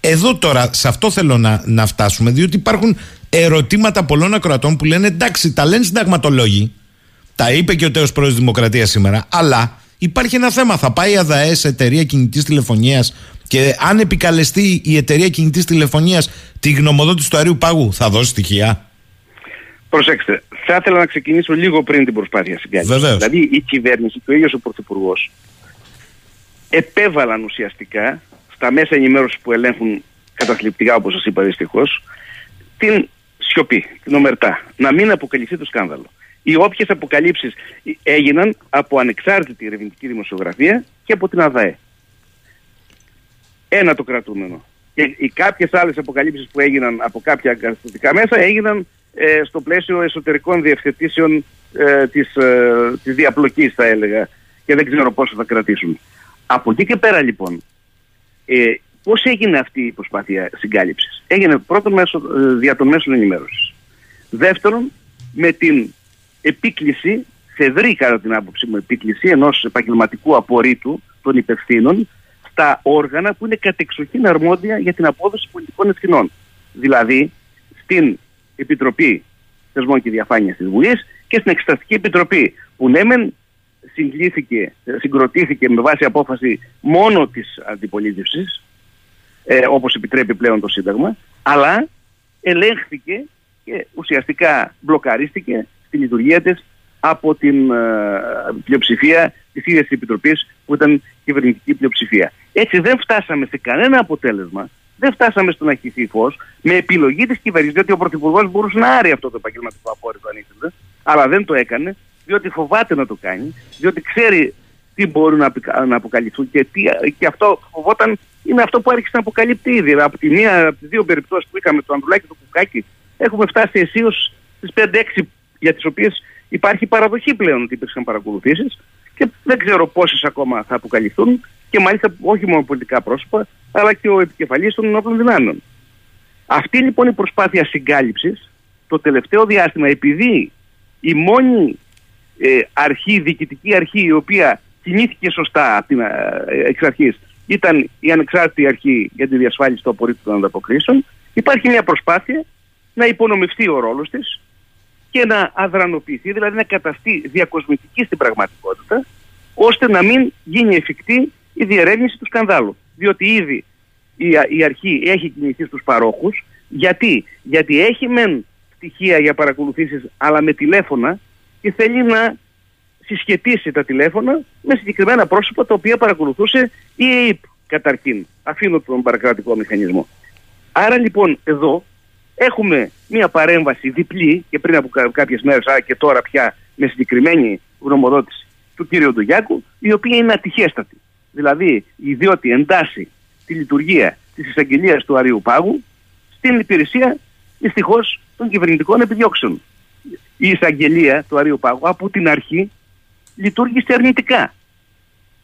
Εδώ τώρα, σε αυτό θέλω να, να φτάσουμε, διότι υπάρχουν ερωτήματα πολλών ακροατών που λένε εντάξει, τα λένε συνταγματολόγοι, τα είπε και ο τέος πρόεδρος Δημοκρατίας σήμερα. Αλλά υπάρχει ένα θέμα. Θα πάει η ΑΔΑΕ σε εταιρεία κινητής τηλεφωνίας και αν επικαλεστεί η εταιρεία κινητής τηλεφωνίας τη γνωμοδότηση του Αερίου Πάγου, θα δώσει στοιχεία. Προσέξτε, θα ήθελα να ξεκινήσω λίγο πριν την προσπάθεια συγκάλυψης. Δηλαδή η κυβέρνηση και ο ίδιος ο Πρωθυπουργός επέβαλαν ουσιαστικά στα μέσα ενημέρωσης που ελέγχουν καταθλιπτικά, όπως σας είπα δυστυχώς, την σιωπή, την ομερτά. Να μην αποκαλυφθεί το σκάνδαλο οι όποιες αποκαλύψεις έγιναν από ανεξάρτητη ερευνητική δημοσιογραφία και από την ΑΔΑΕ. Ένα το κρατούμενο. Και οι κάποιες άλλες αποκαλύψεις που έγιναν από κάποια καταστατικά μέσα έγιναν ε, στο πλαίσιο εσωτερικών διευθετήσεων ε, της, ε, της διαπλοκής θα έλεγα και δεν ξέρω πόσο θα κρατήσουν. Από εκεί και πέρα λοιπόν, ε, πώς έγινε αυτή η προσπάθεια συγκάλυψης. Έγινε πρώτον μέσω, ε, δια των μέσων ενημέρωσης. Δεύτερον, με την επίκληση, θεδρή κατά την άποψή μου επίκληση ενός επαγγελματικού απορρίτου των υπευθύνων στα όργανα που είναι κατεξοχήν αρμόδια για την απόδοση πολιτικών ευθυνών. Δηλαδή, στην Επιτροπή Θεσμών και Διαφάνειας της Βουλής και στην Εξεταστική Επιτροπή που ναι μεν συγκλήθηκε, συγκροτήθηκε με βάση απόφαση μόνο της αντιπολίτευσης ε, όπως επιτρέπει πλέον το Σύνταγμα αλλά ελέγχθηκε και ουσιαστικά μπλοκαρίστηκε στη λειτουργία της από την ε, πλειοψηφία της ίδιας της Επιτροπής που ήταν κυβερνητική πλειοψηφία. Έτσι δεν φτάσαμε σε κανένα αποτέλεσμα, δεν φτάσαμε στο να χυθεί φως με επιλογή της κυβέρνησης, διότι ο Πρωθυπουργός μπορούσε να άρει αυτό το επαγγελματικό απόρριτο αν ήθελε, αλλά δεν το έκανε, διότι φοβάται να το κάνει, διότι ξέρει τι μπορούν να, να αποκαλυφθούν και, τι, και αυτό φοβόταν είναι αυτό που άρχισε να αποκαλύπτει ήδη. Από τη μία, από τις δύο περιπτώσεις που είχαμε το Ανδρουλάκη και το Κουκάκι, έχουμε φτάσει αισίως στις 5-6 για τις οποίες υπάρχει παραδοχή πλέον ότι υπήρξαν παρακολουθήσεις και δεν ξέρω πόσες ακόμα θα αποκαλυφθούν και μάλιστα όχι μόνο πολιτικά πρόσωπα αλλά και ο επικεφαλής των ενόπλων δυνάμεων. Αυτή λοιπόν η προσπάθεια συγκάλυψης το τελευταίο διάστημα επειδή η μόνη ε, αρχή, διοικητική αρχή η οποία κινήθηκε σωστά από την, ε, εξ αρχής ήταν η ανεξάρτητη αρχή για τη διασφάλιση του απορρίτου των ανταποκρίσεων υπάρχει μια προσπάθεια να υπονομευτεί ο ρόλος της και να αδρανοποιηθεί, δηλαδή να καταστεί διακοσμητική στην πραγματικότητα, ώστε να μην γίνει εφικτή η διερεύνηση του σκανδάλου. Διότι ήδη η, η αρχή έχει κινηθεί στους παρόχους. Γιατί, Γιατί έχει μεν στοιχεία για παρακολουθήσεις αλλά με τηλέφωνα και θέλει να συσχετίσει τα τηλέφωνα με συγκεκριμένα πρόσωπα τα οποία παρακολουθούσε η ΕΕΠ καταρχήν. Αφήνω τον παρακρατικό μηχανισμό. Άρα λοιπόν εδώ έχουμε μια παρέμβαση διπλή και πριν από κάποιες μέρες αλλά και τώρα πια με συγκεκριμένη γνωμοδότηση του κ. Ντογιάκου η οποία είναι ατυχέστατη. Δηλαδή διότι εντάσσει τη λειτουργία της εισαγγελίας του Αρίου Πάγου στην υπηρεσία δυστυχώς των κυβερνητικών επιδιώξεων. Η εισαγγελία του Αρίου Πάγου από την αρχή λειτουργήσε αρνητικά.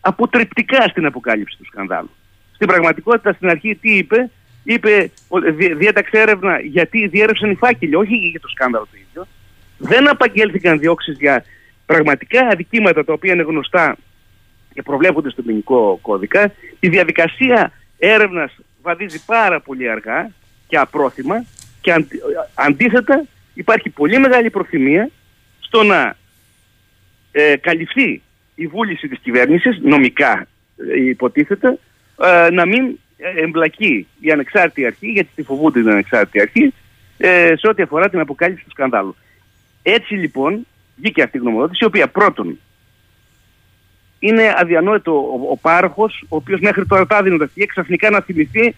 Αποτρεπτικά στην αποκάλυψη του σκανδάλου. Στην πραγματικότητα στην αρχή τι είπε, είπε, διέταξε έρευνα γιατί διέρευσαν οι φάκελοι, όχι για το σκάνδαλο το ίδιο. Δεν απαγγέλθηκαν διώξεις για πραγματικά αδικήματα τα οποία είναι γνωστά και προβλέπονται στο ποινικό κώδικα. Η διαδικασία έρευνας βαδίζει πάρα πολύ αργά και απρόθυμα και αντίθετα υπάρχει πολύ μεγάλη προθυμία στο να ε, καλυφθεί η βούληση της κυβέρνησης, νομικά ε, υποτίθεται, ε, να μην εμπλακεί η ανεξάρτητη αρχή, γιατί τη φοβούνται την ανεξάρτητη αρχή, ε, σε ό,τι αφορά την αποκάλυψη του σκανδάλου. Έτσι λοιπόν βγήκε αυτή η γνωμοδότηση, η οποία πρώτον είναι αδιανόητο ο, ο πάροχος, ο οποίος μέχρι τώρα τα δίνοντας και ξαφνικά να θυμηθεί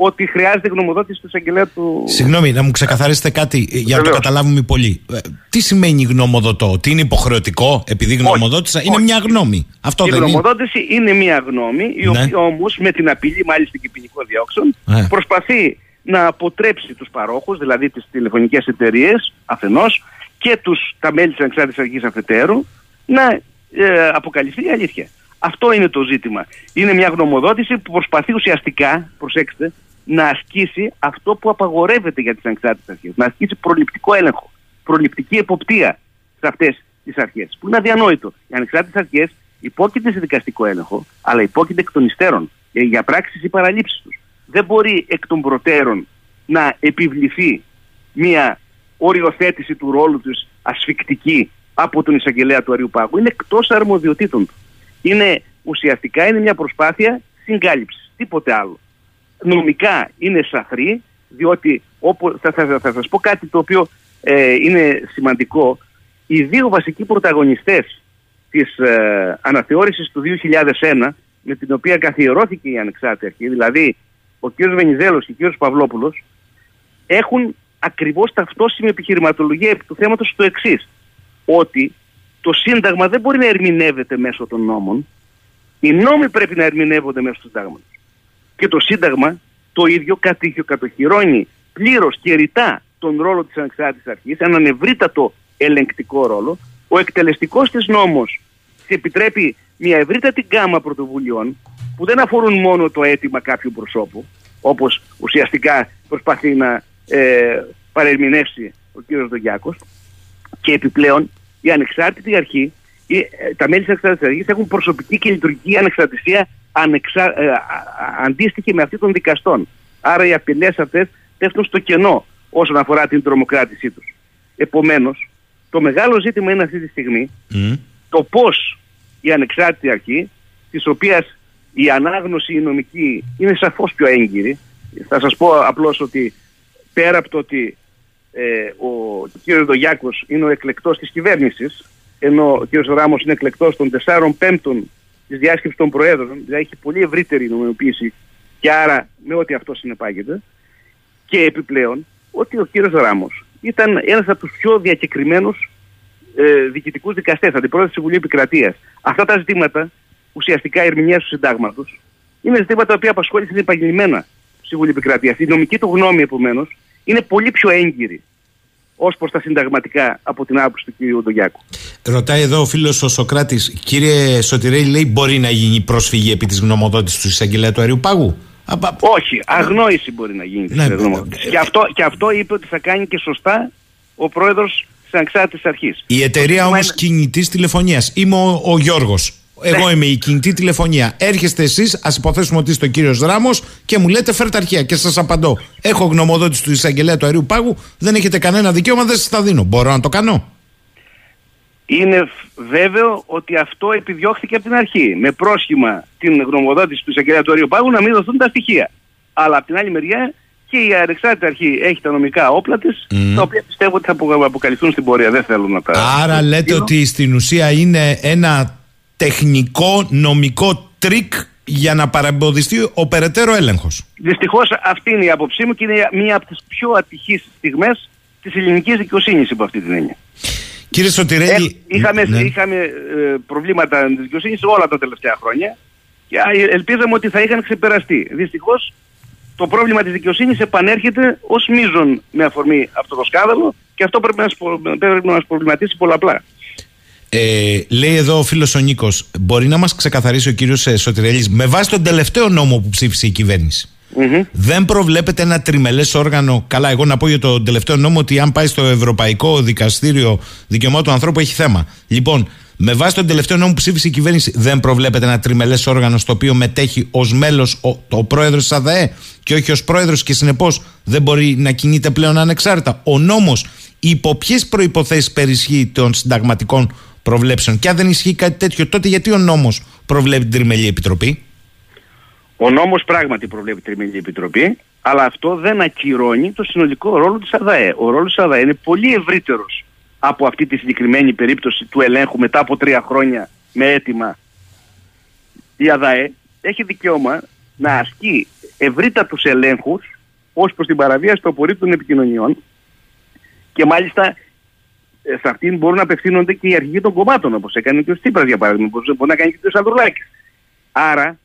ότι χρειάζεται γνωμοδότηση του εισαγγελέα του. Συγγνώμη, να μου ξεκαθαρίσετε κάτι για να το καταλάβουμε πολύ. Ε, τι σημαίνει γνωμοδοτό, ότι είναι υποχρεωτικό επειδή γνωμοδότησα, είναι μια γνώμη. Αυτό η δεν γνωμοδότηση είναι. μια γνώμη, η ναι. οποία όμως με την απειλή μάλιστα και ποινικών διώξεων ναι. προσπαθεί να αποτρέψει τους παρόχους, δηλαδή τις τηλεφωνικές εταιρείες αφενός και τους, τα μέλη της Ανεξάρτητης Αρχής Αφετέρου, να ε, αποκαλυφθεί η αλήθεια. Αυτό είναι το ζήτημα. Είναι μια γνωμοδότηση που προσπαθεί ουσιαστικά, προσέξτε, να ασκήσει αυτό που απαγορεύεται για τις ανεξάρτητες αρχές. Να ασκήσει προληπτικό έλεγχο, προληπτική εποπτεία σε αυτές τις αρχές. Που είναι αδιανόητο. Οι ανεξάρτητες αρχές υπόκειται σε δικαστικό έλεγχο, αλλά υπόκειται εκ των υστέρων ε, για πράξεις ή παραλήψεις τους. Δεν μπορεί εκ των προτέρων να επιβληθεί μια οριοθέτηση του ρόλου τους ασφικτική από τον εισαγγελέα του Αριού Πάγου. Είναι εκτός αρμοδιοτήτων του. Είναι ουσιαστικά είναι μια προσπάθεια συγκάλυψης. Τίποτε άλλο νομικά είναι σαφρή, διότι όπου, θα, θα, θα, σας πω κάτι το οποίο ε, είναι σημαντικό. Οι δύο βασικοί πρωταγωνιστές της ε, αναθεώρησης του 2001 με την οποία καθιερώθηκε η ανεξάρτητη αρχή, δηλαδή ο κ. Βενιζέλος και ο κ. Παυλόπουλος, έχουν ακριβώς ταυτόσιμη επιχειρηματολογία επί του θέματος το εξής. Ότι το Σύνταγμα δεν μπορεί να ερμηνεύεται μέσω των νόμων. Οι νόμοι πρέπει να ερμηνεύονται μέσω του Συντάγματος και το Σύνταγμα το ίδιο κατηχ- κατοχυρώνει πλήρως και ρητά τον ρόλο της ανεξάρτητης αρχής, έναν ευρύτατο ελεγκτικό ρόλο. Ο εκτελεστικός της νόμος της επιτρέπει μια ευρύτατη γκάμα πρωτοβουλειών που δεν αφορούν μόνο το αίτημα κάποιου προσώπου, όπως ουσιαστικά προσπαθεί να ε, παρερμηνεύσει ο κύριος Δογιάκος, και επιπλέον η ανεξάρτητη αρχή, η- ε, τα μέλη της ανεξάρτητης αρχής έχουν προσωπική και λειτουργική ανεξαρτησία ανεξα, ε, α- α- αντίστοιχη με αυτή των δικαστών. Άρα οι απειλές αυτές πέφτουν στο κενό όσον αφορά την τρομοκράτησή τους. Επομένως, το μεγάλο ζήτημα είναι αυτή τη στιγμή Μμ. το πώς η ανεξάρτητη αρχή, της οποίας η ανάγνωση η νομική είναι σαφώς πιο έγκυρη, θα σας πω απλώς ότι πέρα από το ότι ε, ο κ. Δογιάκος είναι ο εκλεκτός της κυβέρνησης, ενώ ο κ. Ράμος είναι εκλεκτός των 4 πέμπτων της διάσκεψης των Προέδρων, δηλαδή έχει πολύ ευρύτερη νομιμοποίηση και άρα με ό,τι αυτό συνεπάγεται, και επιπλέον ότι ο κύριος Ράμος ήταν ένας από τους πιο διακεκριμένους ε, διοικητικούς δικαστές, αντιπρόεδρος του Συμβουλίου Επικρατείας. Αυτά τα ζητήματα, ουσιαστικά η ερμηνεία του συντάγματος, είναι ζητήματα τα οποία απασχόλησαν επαγγελμένα στο Συμβουλίο Επικρατείας. Η νομική του γνώμη, επομένως, είναι πολύ πιο έγκυρη ως προς τα συνταγματικά από την άποψη του κ. Ντογιάκου. Ρωτάει εδώ ο φίλος ο Σοκράτης, κύριε Σωτηρέλη, λέει μπορεί να γίνει πρόσφυγη επί της γνωμοδότησης του εισαγγελέα του αερίου πάγου; Απα- Όχι, αγνόηση μπορεί να γίνει. Ναι, Ναι, ε, και, αυτό, και αυτό είπε ότι θα κάνει και σωστά ο πρόεδρος της Ανεξάρτητης Αρχής. Η εταιρεία Το όμως ζήτημα κινητής τηλεφωνίας. Είμαι ο, ο Γιώργος. Εγώ Ναι. είμαι η κινητή τηλεφωνία. Έρχεστε εσείς, ας υποθέσουμε ότι είστε ο κύριος Ράμο και μου λέτε φέρτε αρχεία. Και σας απαντώ. Έχω γνωμοδότηση του εισαγγελέα του αερίου πάγου. Δεν έχετε κανένα δικαίωμα, δεν σας τα δίνω. Μπορώ να το κάνω; Είναι φ- βέβαιο ότι αυτό επιδιώχθηκε από την αρχή. Με πρόσχημα την γνωμοδότηση του εισαγγελέα του Αερίου Πάγου να μην δοθούν τα στοιχεία. Αλλά από την άλλη μεριά και η ανεξάρτητη αρχή έχει τα νομικά όπλα της, Μμμ. τα οποία πιστεύω ότι θα απο- αποκαλυφθούν στην πορεία. Δεν θέλω να τα. Άρα λέτε δίνω. ότι στην ουσία είναι ένα τεχνικό νομικό τρικ για να παρεμποδιστεί ο περαιτέρω έλεγχος. Δυστυχώς αυτή είναι η άποψή μου και είναι μία από τις πιο ατυχείς στιγμές της ελληνικής δικαιοσύνης υπό αυτή την έννοια. Κύριε Ε, Σωτηρέλη. είχαμε ναι. είχαμε ε, προβλήματα της δικαιοσύνης όλα τα τελευταία χρόνια και α, ελπίζαμε ότι θα είχαν ξεπεραστεί. Δυστυχώς το πρόβλημα της δικαιοσύνης επανέρχεται ως μείζον με αφορμή αυτό το σκάνδαλο και αυτό πρέπει να, μας προ- πρέπει να μας προβληματίσει πολλαπλά. Ε, λέει εδώ ο φίλος ο Νίκος, μπορεί να μας ξεκαθαρίσει ο κύριος Σωτηρέλη, με βάση τον τελευταίο νόμο που ψήφισε η κυβέρνηση. Μμμ. Δεν προβλέπεται ένα τριμελές όργανο. Καλά, εγώ να πω για τον τελευταίο νόμο ότι αν πάει στο Ευρωπαϊκό Δικαστήριο Δικαιωμάτων του Ανθρώπου έχει θέμα. Λοιπόν, με βάση τον τελευταίο νόμο που ψήφισε η κυβέρνηση, δεν προβλέπεται ένα τριμελές όργανο στο οποίο μετέχει ως μέλος ο, ο πρόεδρος της ΑΔΕ και όχι ως πρόεδρος και συνεπώς δεν μπορεί να κινείται πλέον ανεξάρτητα. Ο νόμος υπό ποιες προποθέσει περισχύει των συνταγματικών προβλέψεων. Και αν δεν ισχύει κάτι τέτοιο, τότε γιατί ο νόμος προβλέπει την τριμελή επιτροπή; Ο νόμος πράγματι προβλέπει τριμηνική επιτροπή, αλλά αυτό δεν ακυρώνει το συνολικό ρόλο της ΑΔΑΕ. Ο ρόλος της ΑΔΑΕ είναι πολύ ευρύτερος από αυτή τη συγκεκριμένη περίπτωση του ελέγχου μετά από τρία χρόνια με αίτημα. Η ΑΔΑΕ έχει δικαίωμα να ασκεί ευρύτατους ελέγχους ως προς την παραβίαση των απορρίτων επικοινωνιών και μάλιστα ε, σε αυτήν μπορούν να απευθύνονται και οι αρχηγοί των κομμάτων όπως έκανε και ο Τσίπρας για παράδειγμα, όπως μπορεί να κάνει και ο Σανδρουλάκης. Άρα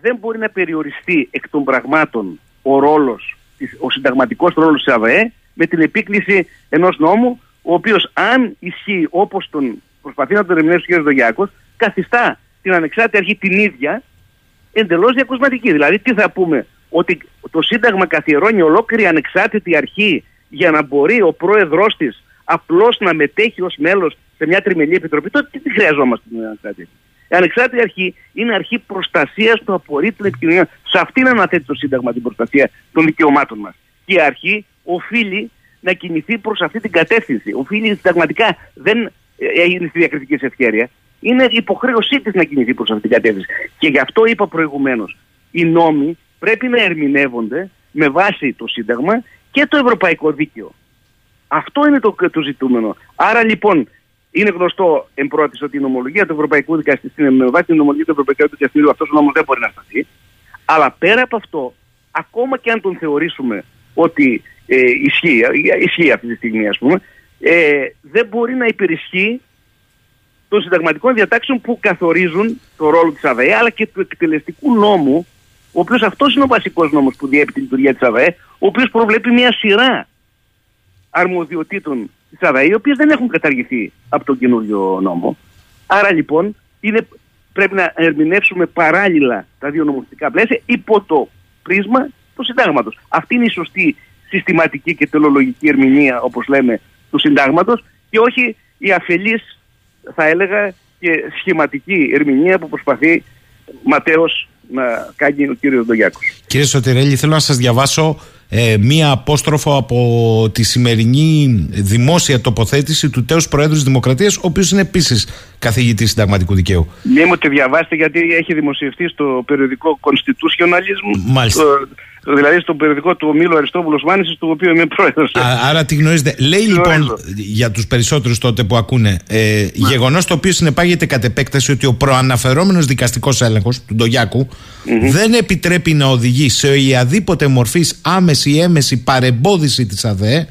δεν μπορεί να περιοριστεί εκ των πραγμάτων ο ρόλος, της- ο συνταγματικός ρόλος της ΑΒΕ με την επίκληση ενός νόμου ο οποίος αν ισχύει όπως τον προσπαθεί να τον ερμηνεύσει ο κ. Δογιάκος καθιστά την ανεξάρτητη αρχή την ίδια εντελώς διακοσματική. Δηλαδή τι θα πούμε, ότι το Σύνταγμα καθιερώνει ολόκληρη ανεξάρτητη αρχή για να μπορεί ο πρόεδρός της απλώς να μετέχει ως μέλος σε μια τριμελή επιτροπή, τότε τι χρειαζόμαστε την ανεξάρτητη αρχή. Η ανεξάρτητη αρχή είναι αρχή προστασίας του απορρίτου επικοινωνία. Σε αυτήν αναθέτει το Σύνταγμα την προστασία των δικαιωμάτων μας. Και η αρχή οφείλει να κινηθεί προς αυτή την κατεύθυνση. Οφείλει συνταγματικά, δεν ε, είναι στη διακριτική της ευχέρεια. Είναι υποχρέωσή της να κινηθεί προς αυτή την κατεύθυνση. Και γι' αυτό είπα προηγουμένως, οι νόμοι πρέπει να ερμηνεύονται με βάση το Σύνταγμα και το Ευρωπαϊκό Δίκαιο. Αυτό είναι το, το ζητούμενο. Άρα λοιπόν είναι γνωστό εν πρώτης ότι η νομολογία του Ευρωπαϊκού Δικαστηρίου, με βάση την νομολογία του Ευρωπαϊκού Δικαστηρίου, αυτός ο νόμος δεν μπορεί να σταθεί. Αλλά πέρα από αυτό, ακόμα και αν τον θεωρήσουμε ότι ε, ισχύει, ε, ισχύει αυτή τη στιγμή, ας πούμε, ε, δεν μπορεί να υπερισχύει των συνταγματικών διατάξεων που καθορίζουν το ρόλο της ΑΔΕ αλλά και του εκτελεστικού νόμου ο οποίος αυτός είναι ο βασικός νόμος που διέπει τη λειτουργία της ΑΔΑΕ, ο οποίος προβλέπει μια σειρά αρμοδιοτήτων της ΑΔΑΕ, οι οποίες δεν έχουν καταργηθεί από τον καινούριο νόμο. Άρα λοιπόν είναι, πρέπει να ερμηνεύσουμε παράλληλα τα δύο νομοθετικά πλαίσια υπό το πρίσμα του συντάγματος. Αυτή είναι η σωστή συστηματική και τελολογική ερμηνεία, όπως λέμε, του συντάγματος και όχι η αφελής, θα έλεγα, και σχηματική ερμηνεία που προσπαθεί ματέως να κάνει ο κύριος Ντογιάκος. Κύριε Σωτηρέλη, θέλω να σας διαβάσω ε, μία απόστροφο από τη σημερινή δημόσια τοποθέτηση του τέος Προέδρου της Δημοκρατίας, ο οποίος είναι επίσης καθηγητής συνταγματικού δικαίου. Μην μου τη διαβάσετε γιατί έχει δημοσιευτεί στο περιοδικό Constitutionalism. Μάλιστα. Το, δηλαδή στο περιοδικό του Ομίλου Αριστόπουλος Μάνησης, του οποίου είμαι πρόεδρος. άρα τη γνωρίζετε. Λέει λοιπόν για τους περισσότερους τότε που ακούνε, ε, γεγονός το οποίο συνεπάγεται κατ' επέκταση ότι ο προαναφερόμενος δικαστικός έλεγχος του ντογιακου δεν επιτρέπει να οδηγεί σε οποιαδήποτε μορφής άμεση ή έμεση παρεμπόδιση της ΑΔΕ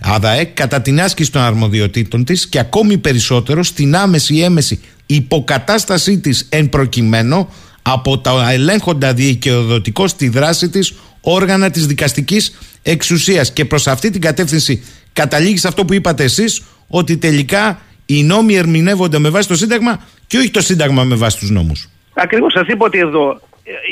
ΑΔΑΕ κατά την άσκηση των αρμοδιοτήτων της και ακόμη περισσότερο στην άμεση ή έμεση υποκατάστασή της εν προκειμένου από τα ελέγχοντα δικαιοδοτικό στη δράση της όργανα της δικαστικής εξουσίας και προς αυτή την κατεύθυνση καταλήγει σε αυτό που είπατε εσείς ότι τελικά οι νόμοι ερμηνεύονται με βάση το Σύνταγμα και όχι το Σύνταγμα με βάση τους νόμους. Ακριβώς σας είπα ότι εδώ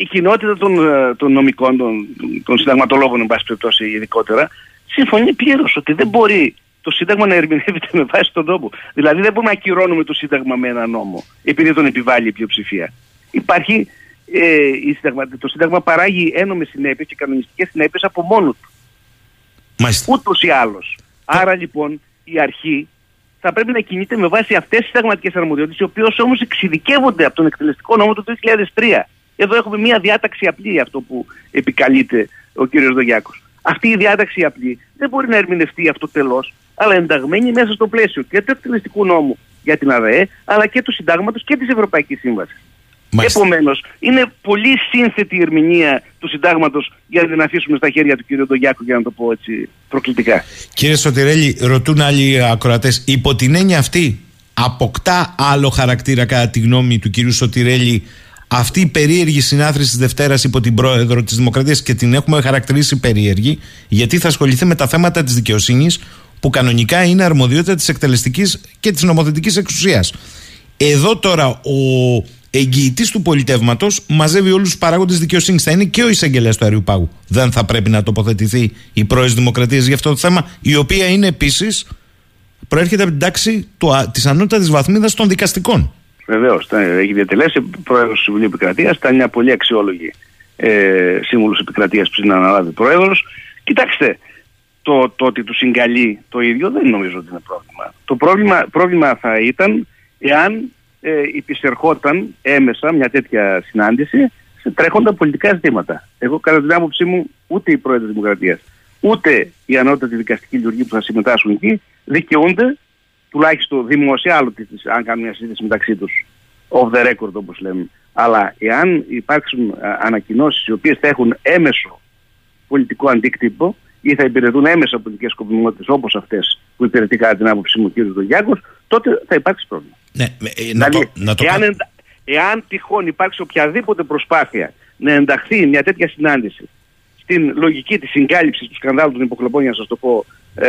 η κοινότητα των, ε, των νομικών, των, των συνταγματολόγων εν πάση περιπτώσει ειδικότερα συμφωνεί πλήρως ότι δεν μπορεί το Σύνταγμα να ερμηνεύεται με βάση τον νόμο. Δηλαδή δεν μπορούμε να ακυρώνουμε το Σύνταγμα με ένα νόμο επειδή τον επιβάλλει η πλειοψηφία. Υπάρχει, ε, η συνταγμα, το Σύνταγμα παράγει ένομες συνέπειες και κανονιστικές συνέπειες από μόνο του. Μάλιστα. Ούτως ή άλλως. Άρα λοιπόν η αρχή θα πρέπει να κινείται με βάση αυτές τις συνταγματικές αρμοδιότητες, οι οποίες όμως εξειδικεύονται από τον εκτελεστικό νόμο του 2003. Εδώ έχουμε μια διάταξη απλή, αυτό που επικαλείται ο κ. Δογιάκος. Αυτή η διάταξη απλή δεν μπορεί να ερμηνευτεί αυτοτελώ, αλλά ενταγμένη μέσα στο πλαίσιο και του εκτελεστικού νόμου για την ΑΔΕ, αλλά και του συντάγματος και της Ευρωπαϊκής Σύμβασης. Επομένως, είναι πολύ σύνθετη η ερμηνεία του συντάγματος για να την αφήσουμε στα χέρια του κ. Ντογιάκου, για να το πω έτσι προκλητικά. Κύριε Σωτηρέλη, ρωτούν άλλοι ακροατές, υπό την έννοια αυτή, αποκτά άλλο χαρακτήρα κατά τη γνώμη του κ. Σωτηρέλη αυτή η περίεργη συνάθρηση της Δευτέρας υπό την πρόεδρο της Δημοκρατίας και την έχουμε χαρακτηρίσει περίεργη, γιατί θα ασχοληθεί με τα θέματα της δικαιοσύνης που κανονικά είναι αρμοδιότητα της εκτελεστικής και της νομοθετικής εξουσίας. Εδώ τώρα ο εγγυητής του πολιτεύματος μαζεύει όλους τους παράγοντες δικαιοσύνης. Θα είναι και ο εισαγγελέας του Αριού Πάγου. Δεν θα πρέπει να τοποθετηθεί η πρόεδρο Δημοκρατίας για αυτό το θέμα, η οποία είναι επίσης προέρχεται από την τάξη της ανώτατης βαθμίδας των δικαστικών. Βεβαίως, έχει διατελέσει πρόεδρος του Συμβουλίου Επικρατείας, ήταν μια πολύ αξιόλογη ε, σύμβουλος Επικρατείας πριν να αναλάβει πρόεδρος. Κοιτάξτε, το, το ότι του συγκαλεί το ίδιο δεν νομίζω ότι είναι πρόβλημα. Το πρόβλημα, πρόβλημα θα ήταν εάν ε, υπησερχόταν έμεσα μια τέτοια συνάντηση σε τρέχοντα πολιτικά ζητήματα. Εγώ, κατά την άποψή μου, ούτε η πρόεδρο της Δημοκρατίας, ούτε η ανώτατη δικαστική λειτουργία που θα συμμετάσχουν εκεί δικαιούνται τουλάχιστον δημόσια, άλλο αν κάνουν μια συζήτηση μεταξύ τους, off the record όπως λέμε. Αλλά εάν υπάρξουν ανακοινώσεις οι οποίες θα έχουν έμεσο πολιτικό αντίκτυπο ή θα υπηρετούν έμεσα πολιτικές σκοπιμότητες όπως αυτές που υπηρετεί κατά την άποψή μου ο κ. Δογιάκο, τότε θα υπάρξει πρόβλημα. Ναι, ε, να δηλαδή, το, να το εάν, εάν τυχόν υπάρξει οποιαδήποτε προσπάθεια να ενταχθεί μια τέτοια συνάντηση στην λογική της συγκάλυψης του σκανδάλου των υποκλοπών, για να σας το πω ε,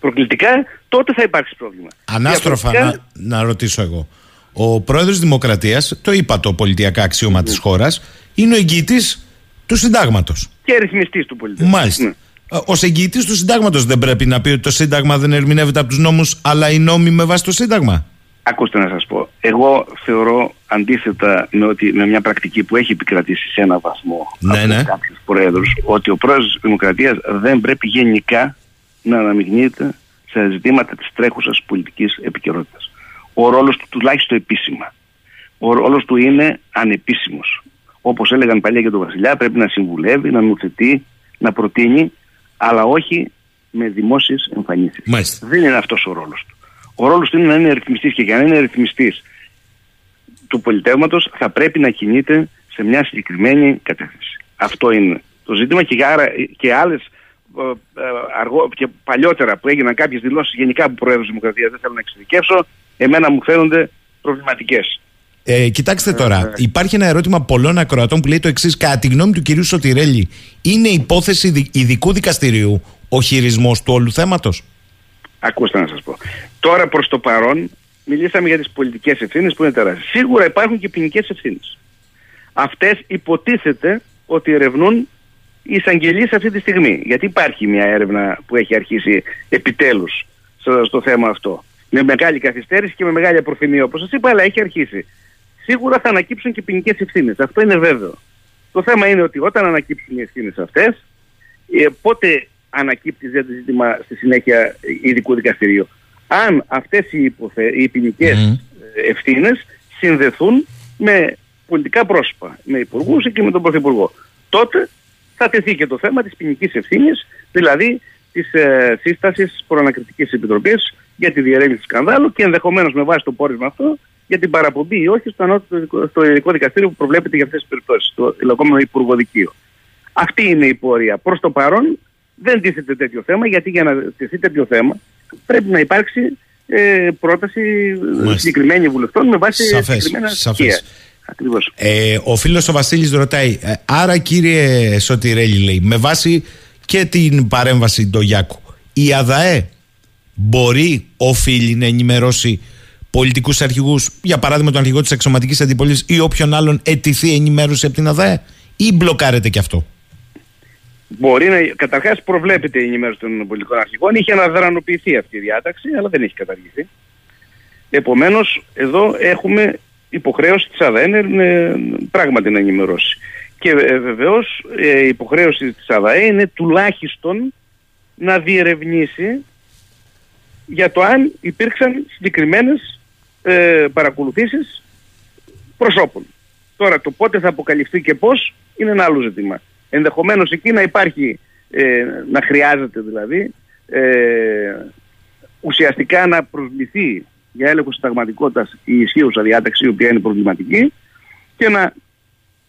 προκλητικά, τότε θα υπάρξει πρόβλημα. Ανάστροφα να, να ρωτήσω εγώ. Ο πρόεδρος Δημοκρατίας, το είπα το πολιτιακά αξίωμα της χώρας, είναι ο εγγυητής του συντάγματος. Και ρυθμιστής του πολιτικού. Μάλιστα. Ναι. Ω εγγυητή του συντάγματος δεν πρέπει να πει ότι το Σύνταγμα δεν ερμηνεύεται από τους νόμους, αλλά οι νόμοι με βάση το Σύνταγμα. Ακούστε να σας πω. Εγώ θεωρώ αντίθετα με, ότι, με μια πρακτική που έχει επικρατήσει σε ένα βαθμό ναι, από ναι. κάποιους προέδρου, ότι ο πρόεδρος της Δημοκρατίας δεν πρέπει γενικά να αναμειγνύεται σε ζητήματα της τρέχουσας πολιτικής επικαιρότητας. Ο ρόλος του τουλάχιστον επίσημα. Ο ρόλος του είναι ανεπίσημος. Όπως έλεγαν παλιά για τον Βασιλιά πρέπει να συμβουλεύει, να νουθετεί, να προτείνει αλλά όχι με δημόσιες εμφανίσεις. Μάλιστα. Δεν είναι αυτός ο ρόλος του. Ο ρόλος του είναι να είναι ρυθμιστής και για να είναι ρυθμιστής του πολιτεύματος θα πρέπει να κινείται σε μια συγκεκριμένη κατεύθυνση. Αυτό είναι το ζήτημα και, άρα, και άλλες ε, ε, αργό, και παλιότερα που έγιναν κάποιες δηλώσεις γενικά από Πρόεδρο Δημοκρατίας, δεν θέλω να εξειδικεύσω, εμένα μου φαίνονται προβληματικές. Ε, κοιτάξτε τώρα, υπάρχει ένα ερώτημα πολλών ακροατών που λέει το εξής. Κατά τη γνώμη του κυρίου Σωτηρέλη, είναι υπόθεση δι- ειδικού δικαστηρίου ο χειρισμός του όλου θέματος; Ακούστε να σας πω. Τώρα προς το παρόν μιλήσαμε για τις πολιτικές ευθύνες που είναι τεράστιες. Σίγουρα υπάρχουν και ποινικές ευθύνες. Αυτές υποτίθεται ότι ερευνούν οι εισαγγελίες αυτή τη στιγμή. Γιατί υπάρχει μια έρευνα που έχει αρχίσει επιτέλους στο, στο θέμα αυτό. Με μεγάλη καθυστέρηση και με μεγάλη απροθυμία όπως σας είπα, αλλά έχει αρχίσει. Σίγουρα θα ανακύψουν και ποινικές ευθύνες. Αυτό είναι βέβαιο. Το θέμα είναι ότι όταν ανακύψουν οι ευθύνες αυτές, ε, πότε ανακύπτει το ζήτημα στη συνέχεια ειδικού δικαστηρίου. Αν αυτές οι, υποθε... οι ποινικές Μμμ. ευθύνες συνδεθούν με πολιτικά πρόσωπα, με υπουργούς και με τον Πρωθυπουργό. Τότε θα τεθεί και το θέμα της ποινικής ευθύνης, δηλαδή της ε, σύστασης προανακριτικής επιτροπής για τη διερεύνηση του σκανδάλου και ενδεχομένως με βάση το πόρισμα αυτό για την παραπομπή ή όχι στο, ανώτατο δικο- στο ειδικό δικαστήριο που προβλέπεται για αυτές τις περιπτώσεις, το λεγόμενο υπουργοδικείο. Αυτή είναι η πορεία. Προς το παρόν δεν τίθεται τέτοιο θέμα, γιατί για να τεθεί τέτοιο θέμα πρέπει να υπάρξει ε, πρόταση Μάλιστα. συγκεκριμένη βουλευτών με βάση Σαφές, συγκεκριμένα σαφές. στοιχεία. Ακριβώς. Ε, ο φίλος ο Βασίλης ρωτάει, ε, άρα κύριε Σωτηρέλη, λέει, με βάση και την παρέμβαση του Γιάκου, η ΑΔΑΕ μπορεί, οφείλει να ενημερώσει πολιτικούς αρχηγούς, για παράδειγμα τον αρχηγό της εξωματικής αντιπολίτευσης ή όποιον άλλον ετηθεί ενημέρωση από την ΑΔΑΕ, ή μπλοκάρεται και αυτό; Μπορεί να, καταρχάς προβλέπεται η ενημέρωση των πολιτικών αρχηγών, είχε αναδρανοποιηθεί αυτή η διάταξη, αλλά δεν έχει καταργηθεί. Επομένως, εδώ έχουμε υποχρέωση της ΑΔΑΕ ε, πράγματι να ενημερώσει. Και ε, βεβαίως ε, η υποχρέωση της ΑΔΑΕ είναι τουλάχιστον να διερευνήσει για το αν υπήρξαν συγκεκριμένες ε, παρακολουθήσεις προσώπων. Τώρα το πότε θα αποκαλυφθεί και πώς είναι ένα άλλο ζήτημα. Ενδεχομένως εκεί να υπάρχει, ε, να χρειάζεται δηλαδή, ε, ουσιαστικά να προσβληθεί για έλεγχο συνταγματικότητας η ισχύουσα διάταξη η οποία είναι προβληματική και να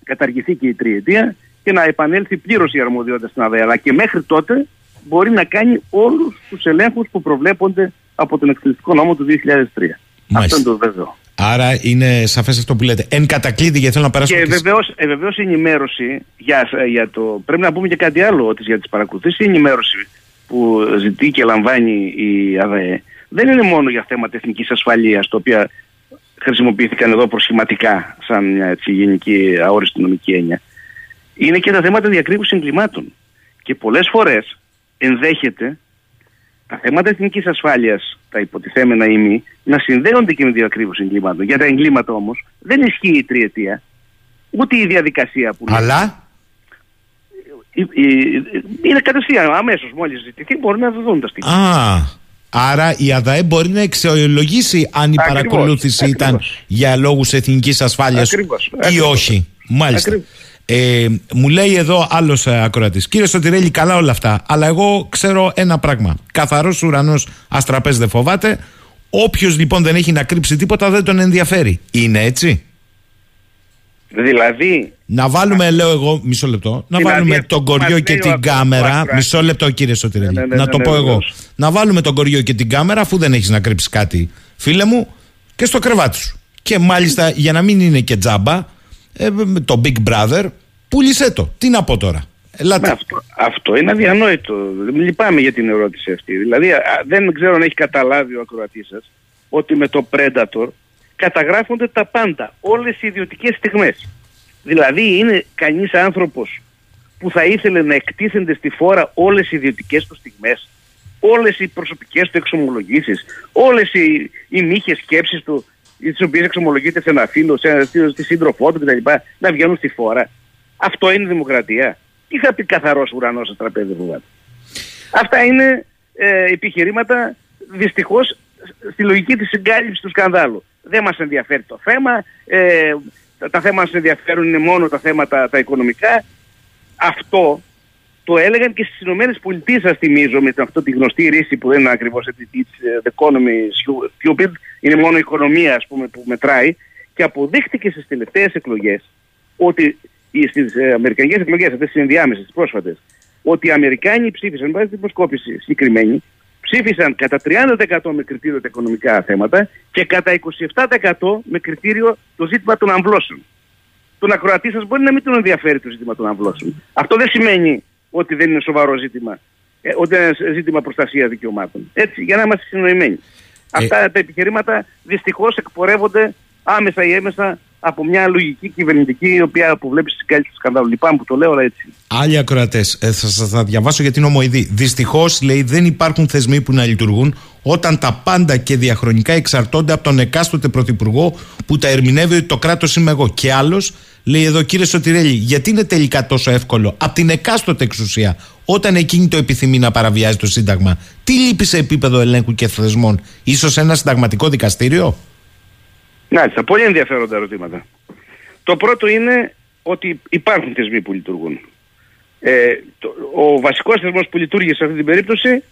καταργηθεί και η τριετία και να επανέλθει πλήρως η αρμοδιότητα στην ΑΔΕ. Αλλά και μέχρι τότε μπορεί να κάνει όλους τους ελέγχους που προβλέπονται από τον εκτελεστικό νόμο του 2003. Αυτό είναι το βέβαιο. Άρα είναι σαφές αυτό που λέτε. Εν κατακλείδη, γιατί θέλω να περάσω. Και και- βεβαίως, ε, βεβαίως η ενημέρωση για, για το... Πρέπει να πούμε και κάτι άλλο, ότι για τις παρακολουθήσεις η ενημέρωση που ζητεί και λαμβάνει η ΑΔΕ δεν είναι μόνο για θέματα εθνικής ασφαλείας, τα οποία χρησιμοποιήθηκαν εδώ προσχηματικά σαν μια έτσι, γενική αόριστη νομική έννοια. Είναι και τα θέματα διακρύβου εγκλημάτων. Και πολλές φορές ενδέχεται τα θέματα εθνικής ασφάλειας, τα υποτιθέμενα ή μη, να συνδέονται και με διακρύβωση εγκλημάτων. Για τα εγκλήματα όμως δεν ισχύει η τριετία, ούτε η διαδικασία που λέει. Αλλά; Η- η- Είναι κατευθείαν, αμέσως μόλις ζητηθεί, μπορεί να δοθούν τα στοιχεία. Α, άρα η ΑΔΑΕ μπορεί να αξιολογήσει αν η Ακριβώς, παρακολούθηση ήταν ακριβώς. για λόγους εθνικής ασφάλειας Ακριβώς, ή ακριβώς. όχι. Μάλιστα. Ακριβώς. Ε, μου λέει εδώ άλλος ε, ακροατής Κύριε Σωτηρέλη καλά όλα αυτά Αλλά εγώ ξέρω ένα πράγμα Καθαρός ουρανός αστραπές δεν φοβάται Όποιος λοιπόν δεν έχει να κρύψει τίποτα Δεν τον ενδιαφέρει Είναι έτσι; Δηλαδή, να βάλουμε, λέω εγώ, μισό λεπτό, να Δηλαδή, βάλουμε αυτό τον που κοριό μας και λέει ο την ακρο- ο κάμερα. ακροατής. Μισό λεπτό, κύριε Σωτηρέλη. Ναι, ναι, να ναι, το ναι, πω εγώ. βεβαίως. Να βάλουμε τον κοριό και την κάμερα, αφού δεν έχεις να κρύψεις κάτι, φίλε μου, και στο κρεβάτι σου. Και μάλιστα για να μην είναι και τζάμπα, ε, με το Big Brother, πούλησέ το. Τι να πω τώρα. Ελάτε. με αυτό, αυτό είναι αδιανόητο. Λυπάμαι για την ερώτηση αυτή. Δηλαδή, α, δεν ξέρω αν έχει καταλάβει ο ακροατής σας ότι με το Predator καταγράφονται τα πάντα, όλες οι ιδιωτικές στιγμές. Δηλαδή, είναι κανείς άνθρωπος που θα ήθελε να εκτίθενται στη φόρα όλες οι ιδιωτικές του στιγμές, όλες οι προσωπικές του εξομολογήσεις, όλες οι, οι μύχες σκέψεις του, τις οποίες εξομολογείται σε ένα φίλο, σε ένα, στη, στη σύντροφό του κτλ. να βγαίνουν στη φόρα. Αυτό είναι δημοκρατία. Τι θα πει καθαρός ουρανός στο τραπέζι φοβάται. Αυτά είναι ε, επιχειρήματα δυστυχώς στη λογική της συγκάλυψης του σκανδάλου. Δεν μας ενδιαφέρει το θέμα, ε, τα, τα θέματα μας ενδιαφέρουν είναι μόνο τα θέματα τα οικονομικά. Αυτό το έλεγαν και στις Ηνωμένες Πολιτείες σας θυμίζω με αυτό τη γνωστή ρίση που δεν είναι ακριβώς έτσι, it's ε, the economy stupid, είναι μόνο η οικονομία ας πούμε που μετράει και αποδείχτηκε στις τελευταίες εκλογές ότι οι- στις ε, αμερικανικές εκλογές αυτές τις ενδιάμεσες, τις πρόσφατες, ότι οι Αμερικάνοι ψήφισαν, βάζει την προσκόπηση συγκεκριμένη, ψήφισαν κατά 30% με κριτήριο τα οικονομικά θέματα και κατά 27% με κριτήριο το ζήτημα των αμβλώσεων. Τον ακροατή σας μπορεί να μην τον ενδιαφέρει το ζήτημα των αμβλώσεων. Αυτό δεν σημαίνει ότι δεν είναι σοβαρό ζήτημα, ε, ότι είναι ένα ζήτημα προστασίας δικαιωμάτων. Έτσι, για να είμαστε συνοημένοι. Αυτά τα επιχειρήματα δυστυχώς εκπορεύονται άμεσα ή έμεσα από μια λογική κυβερνητική η οποία αποβλέπει στην κάλυψη του σκανδάλου. Λυπάμαι που το λέω, αλλά έτσι. Άλλοι ακροατές, ε, θα σα τα διαβάσω γιατί είναι ομοειδή. Δυστυχώς, λέει, δεν υπάρχουν θεσμοί που να λειτουργούν όταν τα πάντα και διαχρονικά εξαρτώνται από τον εκάστοτε πρωθυπουργό που τα ερμηνεύει ότι το κράτος είμαι εγώ. Και άλλος, λέει εδώ κύριε Σωτηρέλη, γιατί είναι τελικά τόσο εύκολο από την εκάστοτε εξουσία όταν εκείνη το επιθυμεί να παραβιάζει το Σύνταγμα. Τι λείπει σε επίπεδο ελέγχου και θεσμών, ίσως ένα συνταγματικό δικαστήριο; Μάλιστα, πολύ ενδιαφέροντα ερωτήματα. Το πρώτο είναι ότι υπάρχουν θεσμοί που λειτουργούν. Ε, το, ο βασικός θεσμός που λειτουργήσε σε αυτή την περίπτωση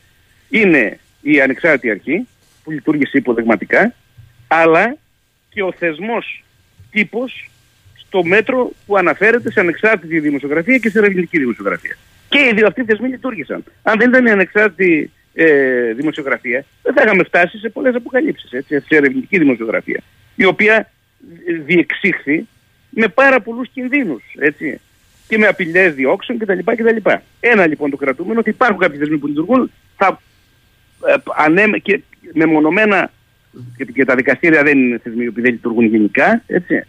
είναι η ανεξάρτητη αρχή που λειτουργήσε υποδεγματικά αλλά και ο θεσμός τύπος στο μέτρο που αναφέρεται σε ανεξάρτητη δημοσιογραφία και σε ερευνητική δημοσιογραφία. Και οι δύο αυτοί θεσμοί λειτουργήσαν. Αν δεν ήταν η ανεξάρτητη ε, δημοσιογραφία, δεν θα είχαμε φτάσει σε πολλές αποκαλύψεις, σε ερευνητική δημοσιογραφία η οποία διεξήχθη με πάρα πολλούς κινδύνους, έτσι, και με απειλές διώξεων κτλ. κτλ. Ένα λοιπόν το κρατούμενο ότι υπάρχουν κάποιοι θεσμοί που λειτουργούν, θα ε, ανέμε, και μεμονωμένα και, και τα δικαστήρια δεν είναι θεσμοί που δεν λειτουργούν γενικά, έτσι,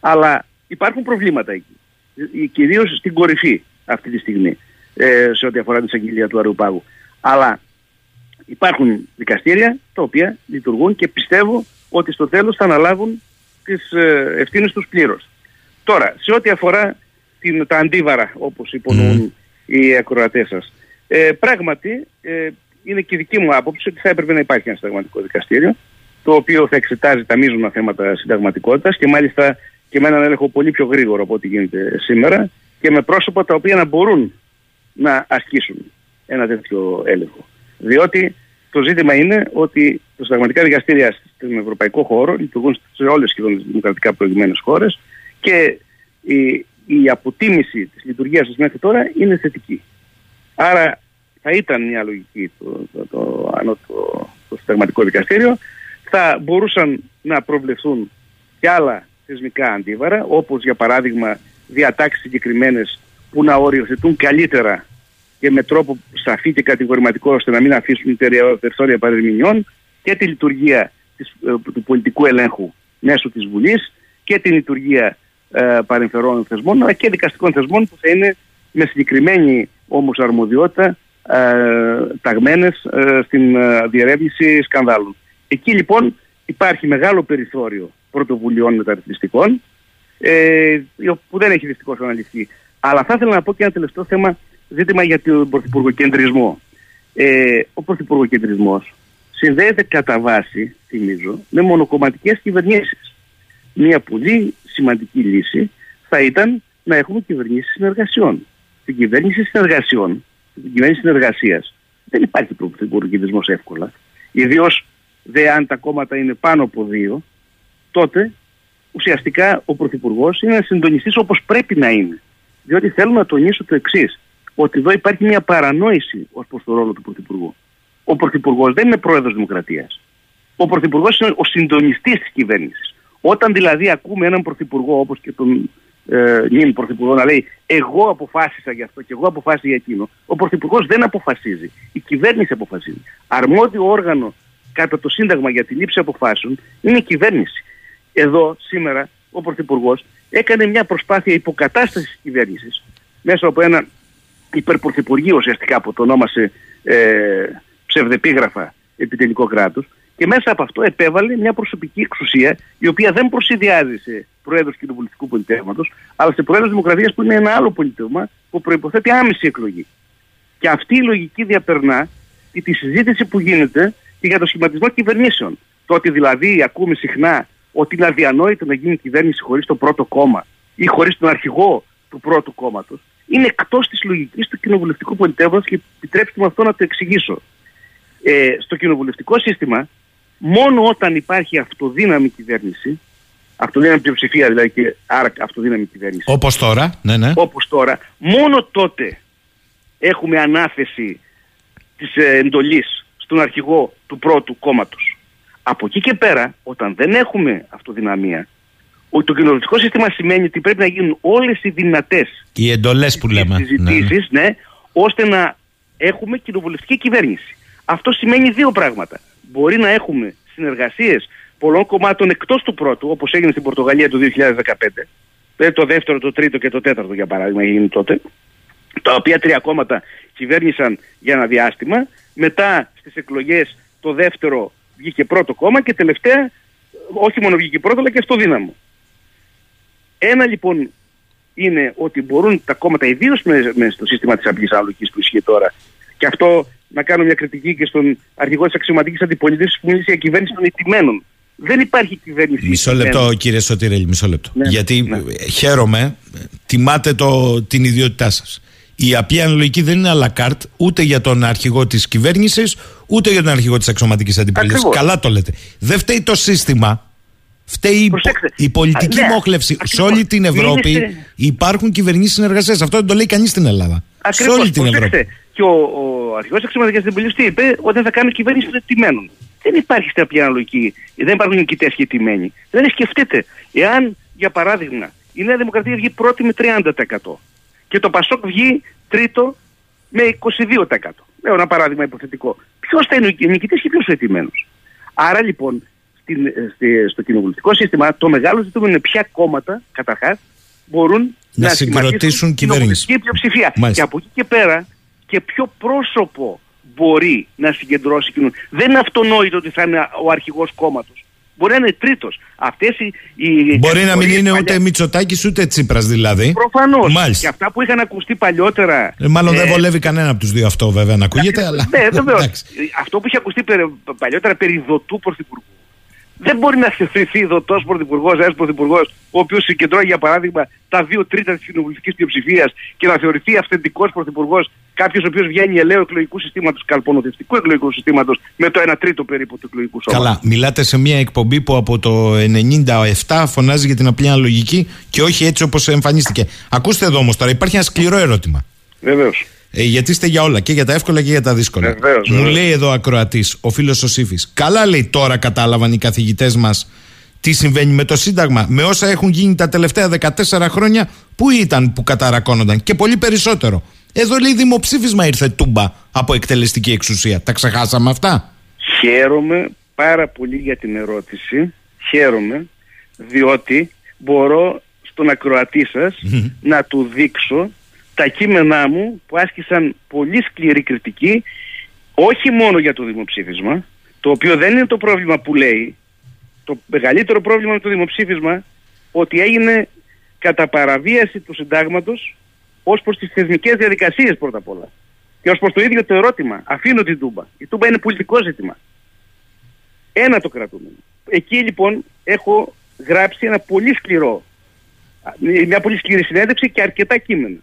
αλλά υπάρχουν προβλήματα εκεί. Ε, Κυρίως στην κορυφή αυτή τη στιγμή, ε, σε ό,τι αφορά την εισαγγελία του Αριουπάγου. Αλλά υπάρχουν δικαστήρια τα οποία λειτουργούν και πιστεύω ότι στο τέλος θα αναλάβουν τις ε, ευθύνες τους πλήρως. Τώρα, σε ό,τι αφορά την, τα αντίβαρα, όπως υπονοούν οι ακροατές σας, ε, πράγματι ε, είναι και δική μου άποψη ότι θα έπρεπε να υπάρχει ένα συνταγματικό δικαστήριο, το οποίο θα εξετάζει τα μείζωνα θέματα συνταγματικότητας και μάλιστα και με έναν έλεγχο πολύ πιο γρήγορο από ό,τι γίνεται σήμερα και με πρόσωπα τα οποία να μπορούν να ασκήσουν ένα τέτοιο έλεγχο. Διότι το ζήτημα είναι ότι τα συνταγματικά δικαστήρια στον ευρωπαϊκό χώρο λειτουργούν σε όλες τις δημοκρατικά προηγμένες χώρες και η, η αποτίμηση της λειτουργίας τους μέχρι τώρα είναι θετική. Άρα θα ήταν μια λογική το, το, το, το, το συνταγματικό δικαστήριο. Θα μπορούσαν να προβλεφθούν και άλλα θεσμικά αντίβαρα, όπως για παράδειγμα διατάξεις συγκεκριμένες που να οριοθετούν καλύτερα και με τρόπο σαφή και κατηγορηματικό ώστε να μην αφήσουν περιθώρια παρεμηνιών και τη λειτουργία της, ε, του πολιτικού ελέγχου μέσω της Βουλής και τη λειτουργία ε, παρεμφερών θεσμών αλλά και δικαστικών θεσμών που θα είναι με συγκεκριμένη όμως αρμοδιότητα ε, ταγμένες ε, στην ε, διερεύνηση σκανδάλων. Εκεί λοιπόν υπάρχει μεγάλο περιθώριο πρωτοβουλειών μεταρρυθμιστικών ε, που δεν έχει δυστυχώς αναλυθεί. Αλλά θα ήθελα να πω και ένα τελευταίο θέμα ζήτημα για τον πρωθυπουργοκεντρισμό. Ε, ο πρωθυπουργοκεντρισμός συνδέεται κατά βάση, θυμίζω, με μονοκομματικές κυβερνήσεις. Μια πολύ σημαντική λύση θα ήταν να έχουμε κυβερνήσεις συνεργασιών. Στην κυβέρνηση συνεργασιών, στην κυβέρνηση συνεργασίας, δεν υπάρχει πρωθυπουργοκεντρισμός εύκολα. Ιδίως δε αν τα κόμματα είναι πάνω από δύο, τότε ουσιαστικά ο Πρωθυπουργός είναι ένα συντονιστής όπως πρέπει να είναι. Διότι θέλω να τονίσω το εξής ότι εδώ υπάρχει μια παρανόηση ως προς το ρόλο του Πρωθυπουργού. Ο Πρωθυπουργός δεν είναι πρόεδρος Δημοκρατίας. Ο Πρωθυπουργός είναι ο συντονιστής της κυβέρνησης. Όταν δηλαδή ακούμε έναν Πρωθυπουργό όπως και τον ε, νυν Πρωθυπουργός να λέει Εγώ αποφάσισα για αυτό και εγώ αποφάσισα για εκείνο, ο Πρωθυπουργός δεν αποφασίζει. Η κυβέρνηση αποφασίζει. Αρμόδιο όργανο κατά το Σύνταγμα για τη λήψη αποφάσεων είναι η κυβέρνηση. Εδώ σήμερα ο Πρωθυπουργός έκανε μια προσπάθεια υποκατάστασης της κυβέρνησης μέσα από ένα υπερπρωθυπουργείο ουσιαστικά που το ονόμασε ε, ψευδεπίγραφα επιτελικό κράτος και μέσα από αυτό επέβαλε μια προσωπική εξουσία η οποία δεν προσυδειάζει σε προέδρου κοινοβουλευτικού πολιτεύματος, αλλά σε προέδρου δημοκρατίας που είναι ένα άλλο πολιτεύμα που προποθέτει άμεση εκλογή. Και αυτή η λογική διαπερνά τη συζήτηση που γίνεται και για το σχηματισμό κυβερνήσεων. Το ότι δηλαδή ακούμε συχνά ότι είναι αδιανόητο να γίνει κυβέρνηση χωρίς το πρώτο κόμμα ή χωρίς τον αρχηγό του πρώτου κόμματος είναι εκτός της λογικής του κοινοβουλευτικού πολιτεύματος και επιτρέψτε μου αυτό να το εξηγήσω. Ε, στο κοινοβουλευτικό σύστημα, μόνο όταν υπάρχει αυτοδύναμη κυβέρνηση, αυτοδύναμη πλειοψηφία δηλαδή και άρα αυτοδύναμη κυβέρνηση. Όπως τώρα, ναι, ναι. Όπως τώρα, μόνο τότε έχουμε ανάθεση της ε, εντολής στον αρχηγό του πρώτου κόμματος. Από εκεί και πέρα, όταν δεν έχουμε αυτοδυναμία, ο- το κοινοβουλευτικό σύστημα σημαίνει ότι πρέπει να γίνουν όλες οι δυνατές Οι εντολές που λέμε. Ναι, ναι. συζητήσεις, ναι, ώστε να έχουμε κοινοβουλευτική κυβέρνηση. Αυτό σημαίνει δύο πράγματα. Μπορεί να έχουμε συνεργασίες πολλών κομμάτων εκτός του πρώτου, όπως έγινε στην Πορτογαλία το 2015, δηλαδή το δεύτερο, το τρίτο και το τέταρτο για παράδειγμα έγινε τότε, τα οποία τρία κόμματα κυβέρνησαν για ένα διάστημα, μετά στις εκλογές το δεύτερο βγήκε πρώτο κόμμα και τελευταία όχι μόνο βγήκε πρώτο αλλά και στο δύναμο. Ένα λοιπόν είναι ότι μπορούν τα κόμματα, ιδίως με, στο σύστημα της απλή αναλογική που ισχύει τώρα, και αυτό να κάνω μια κριτική και στον αρχηγό της αξιωματικής αντιπολίτευσης που μίλησε για κυβέρνηση των ηττημένων. Δεν υπάρχει κυβέρνηση. Μισό ηττημένων. λεπτό, κύριε Σωτηρέλη, μισό λεπτό. Ναι, Γιατί ναι. ε, χαίρομαι, ε, τιμάτε το, την ιδιότητά σας. Η απλή αναλογική δεν είναι à la carte ούτε για τον αρχηγό της κυβέρνησης, ούτε για τον αρχηγό της αξιωματικής αντιπολίτευσης. Ακριβώς. Καλά το λέτε. Δεν φταίει το σύστημα. Φταίει η, πο- Προσέξτε. η πολιτική Α, ναι, μόχλευση. Σε ακριβώς. όλη την Ευρώπη Μίλησε- υπάρχουν κυβερνήσεις συνεργασία. Αυτό δεν το λέει κανείς στην Ελλάδα. Ακριβώς, σε όλη την προσέξτε. Ευρώπη. Και ο, ο αρχηγός της αξιωματικής αντιπολίτευσης τι είπε ότι θα κάνουν κυβέρνηση των ετημένων. Δεν υπάρχει στην απλή αναλογική, δεν υπάρχουν νικητές και ετημένοι. Δηλαδή σκεφτείτε, εάν για παράδειγμα η Νέα Δημοκρατία βγει πρώτη με 30% και το Πασόκ βγει τρίτο με 22%. Λέω ένα παράδειγμα υποθετικό. Ποιος θα είναι ο νικητής και ποιος ο ετημένος. Άρα λοιπόν στην, ε, στη- στο κοινοβουλευτικό σύστημα το μεγάλο ζήτημα είναι ποια κόμματα καταρχάς μπορούν Να σχηματίσουν συγκροτήσουν κυβέρνηση. κοινοβουλευτική πλειοψηφία. Μάλιστα. Και από εκεί και πέρα και ποιο πρόσωπο μπορεί να συγκεντρώσει κοινού. Δεν είναι αυτονόητο ότι θα είναι ο αρχηγός κόμματος. Μπορεί να είναι τρίτος. Αυτές οι, οι Μπορεί να μην κατηγορίες είναι παλιά- ούτε Μητσοτάκης ούτε Τσίπρας δηλαδή. Προφανώς. Μάλιστα. Και αυτά που είχαν ακουστεί παλιότερα. Ε, μάλλον δεν ε, βολεύει κανένα από τους δύο αυτό βέβαια να ακούγεται, αλλά. Ναι, βεβαίως. Εντάξει. Αυτό που είχε ακουστεί περι- παλιότερα περί δοτού πρωθυπουργού. Δεν μπορεί να θεωρηθεί δοτό πρωθυπουργός, ένας πρωθυπουργός, ο οποίος συγκεντρώνει για παράδειγμα τα δύο τρίτα της κοινοβουλευτικής πλειοψηφίας και να θεωρηθεί αυθεντικός πρωθυπουργός κάποιος ο οποίος βγαίνει ελαίου εκλογικού συστήματος, καλπονοδευτικού εκλογικού συστήματος, με το 1 τρίτο περίπου του εκλογικού σώματος. Καλά, μιλάτε σε μια εκπομπή που από το 97 φωνάζει για την απλή αναλογική και όχι έτσι όπως εμφανίστηκε. Ακούστε εδώ όμως τώρα, υπάρχει ένα σκληρό ερώτημα. Βεβαίως. Ε, γιατί είστε για όλα, και για τα εύκολα και για τα δύσκολα. Βεβαίως, Μου βεβαίως. λέει εδώ ακροατής, ο φίλος ο Σύφης, καλά λέει τώρα κατάλαβαν οι καθηγητές μας τι συμβαίνει με το Σύνταγμα, με όσα έχουν γίνει τα τελευταία 14 χρόνια, πού ήταν που καταρακώνονταν και πολύ περισσότερο. Εδώ λέει δημοψήφισμα ήρθε τούμπα από εκτελεστική εξουσία. Τα ξεχάσαμε αυτά; Χαίρομαι πάρα πολύ για την ερώτηση. Χαίρομαι διότι μπορώ στον ακροατή σας να του δείξω τα κείμενά μου που άσκησαν πολύ σκληρή κριτική όχι μόνο για το δημοψήφισμα το οποίο δεν είναι το πρόβλημα που λέει το μεγαλύτερο πρόβλημα με το δημοψήφισμα ότι έγινε κατά παραβίαση του συντάγματος ως προς τις θεσμικές διαδικασίες πρώτα απ' όλα και ως προς το ίδιο το ερώτημα αφήνω την Τούμπα η Τούμπα είναι πολιτικό ζήτημα ένα το κρατούμενο. Εκεί λοιπόν έχω γράψει ένα πολύ σκληρό, α, μια πολύ σκληρή συνέντευξη και αρκετά κείμενα.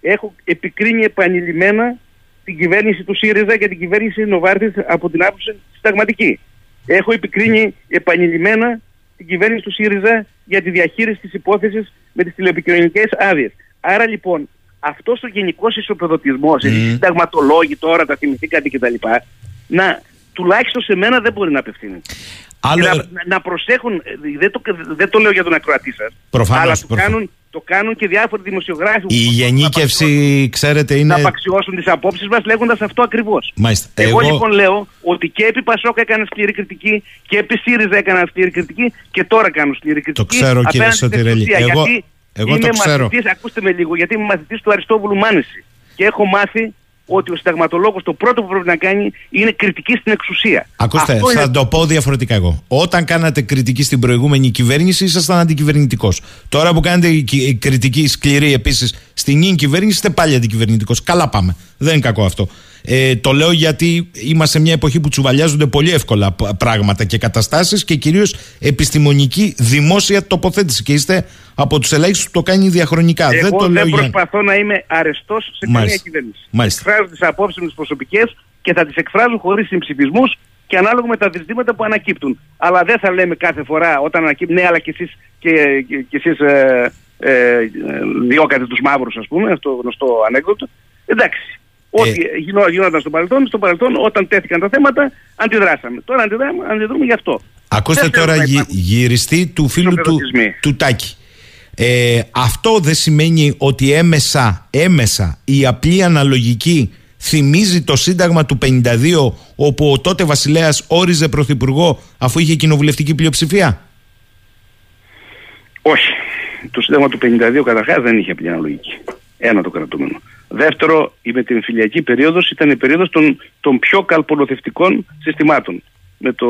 Έχω επικρίνει επανειλημμένα την κυβέρνηση του ΣΥΡΙΖΑ και την κυβέρνηση Νοβάρτης από την άποψη συνταγματική. Έχω επικρίνει επανειλημμένα την κυβέρνηση του ΣΥΡΙΖΑ για τη διαχείριση της υπόθεσης με τις τηλεπικοινωνικές άδειες. Άρα λοιπόν αυτός ο γενικός ισοπεδωτισμός, Μμμ. εσείς συνταγματολόγοι τώρα τα θυμηθήκατε κτλ. Να, τουλάχιστον σε μένα δεν μπορεί να απευθύνει. Άλλο, Και να, να προσέχουν, ε, δεν το, δεν το λέω για τον ακροατή σας. Προφανώς, αλλά το προφανώς. κάνουν, το κάνουν και διάφοροι δημοσιογράφοι. που η προσπαθούν να γενίκευση, ξέρετε, απαξιώσουν- είναι. Να απαξιώσουν τις απόψεις μας λέγοντας αυτό ακριβώς. Μάλιστα. Εγώ, λοιπόν λέω ότι και επί Πασόκα έκανα σκληρή κριτική και επί ΣΥΡΙΖΑ έκανα σκληρή κριτική και τώρα κάνω σκληρή κριτική. ξέρω, κύριε απέναντι στην Σωτηρέλη. εξουσία. Εγώ- γιατί εγώ είμαι το ξέρω. Μαθητής, ακούστε με λίγο, γιατί είμαι μαθητή του Αριστόβουλου Μάνεση. Και έχω μάθει ότι ο συνταγματολόγος το πρώτο που πρέπει να κάνει είναι κριτική στην εξουσία. Ακούστε, Αυτό θα είναι- το πω διαφορετικά εγώ. Όταν κάνατε κριτική στην προηγούμενη κυβέρνηση, ήσασταν αντικυβερνητικός. Τώρα που κάνετε η κυ- η κριτική σκληρή επίσης στην νυν κυβέρνηση, είστε πάλι αντικυβερνητικός. Καλά πάμε. Δεν είναι κακό αυτό. Ε, το λέω γιατί είμαστε σε μια εποχή που τσουβαλιάζονται πολύ εύκολα π- πράγματα και καταστάσεις και κυρίως επιστημονική δημόσια τοποθέτηση. Και είστε από τους ελάχιστους που το κάνει διαχρονικά. Εγώ δεν το λέω για. προσπαθώ να είμαι αρεστός σε καμία Μάλιστα. κυβέρνηση. Μάλιστα. Εκφράζω τις απόψεις μου τις προσωπικές και θα τις εκφράζω χωρίς συμψηφισμούς και ανάλογα με τα ζητήματα που ανακύπτουν. Αλλά δεν θα λέμε κάθε φορά όταν ανακύπτουν, ναι, αλλά και εσείς και, και, και εσείς, ε, ε, ε, διώκατε τους μαύρους, ας πούμε, αυτό το γνωστό ανέκδοτο. Εντάξει. Ό,τι γινό- γινόταν στο παρελθόν, στο παρελθόν όταν τέθηκαν τα θέματα αντιδράσαμε. Τώρα αντιδράμε, αντιδρούμε γι' αυτό. Ακούστε Δεν θέλω τώρα να γυ- υπάρχουν γυριστή του φίλου του, ισοπεδωτισμοί. του Τάκη. Ε, αυτό δεν σημαίνει ότι έμεσα, έμεσα η απλή αναλογική θυμίζει το Σύνταγμα του 52 όπου ο τότε βασιλέας όριζε πρωθυπουργό αφού είχε κοινοβουλευτική πλειοψηφία; Όχι. Το Σύνταγμα του 52 καταρχάς δεν είχε απλή αναλογική. Ένα το κρατούμενο. Δεύτερο, η μετεμφυλιακή περίοδος ήταν η περίοδος των, των πιο καλπονοθευτικών συστημάτων. Με το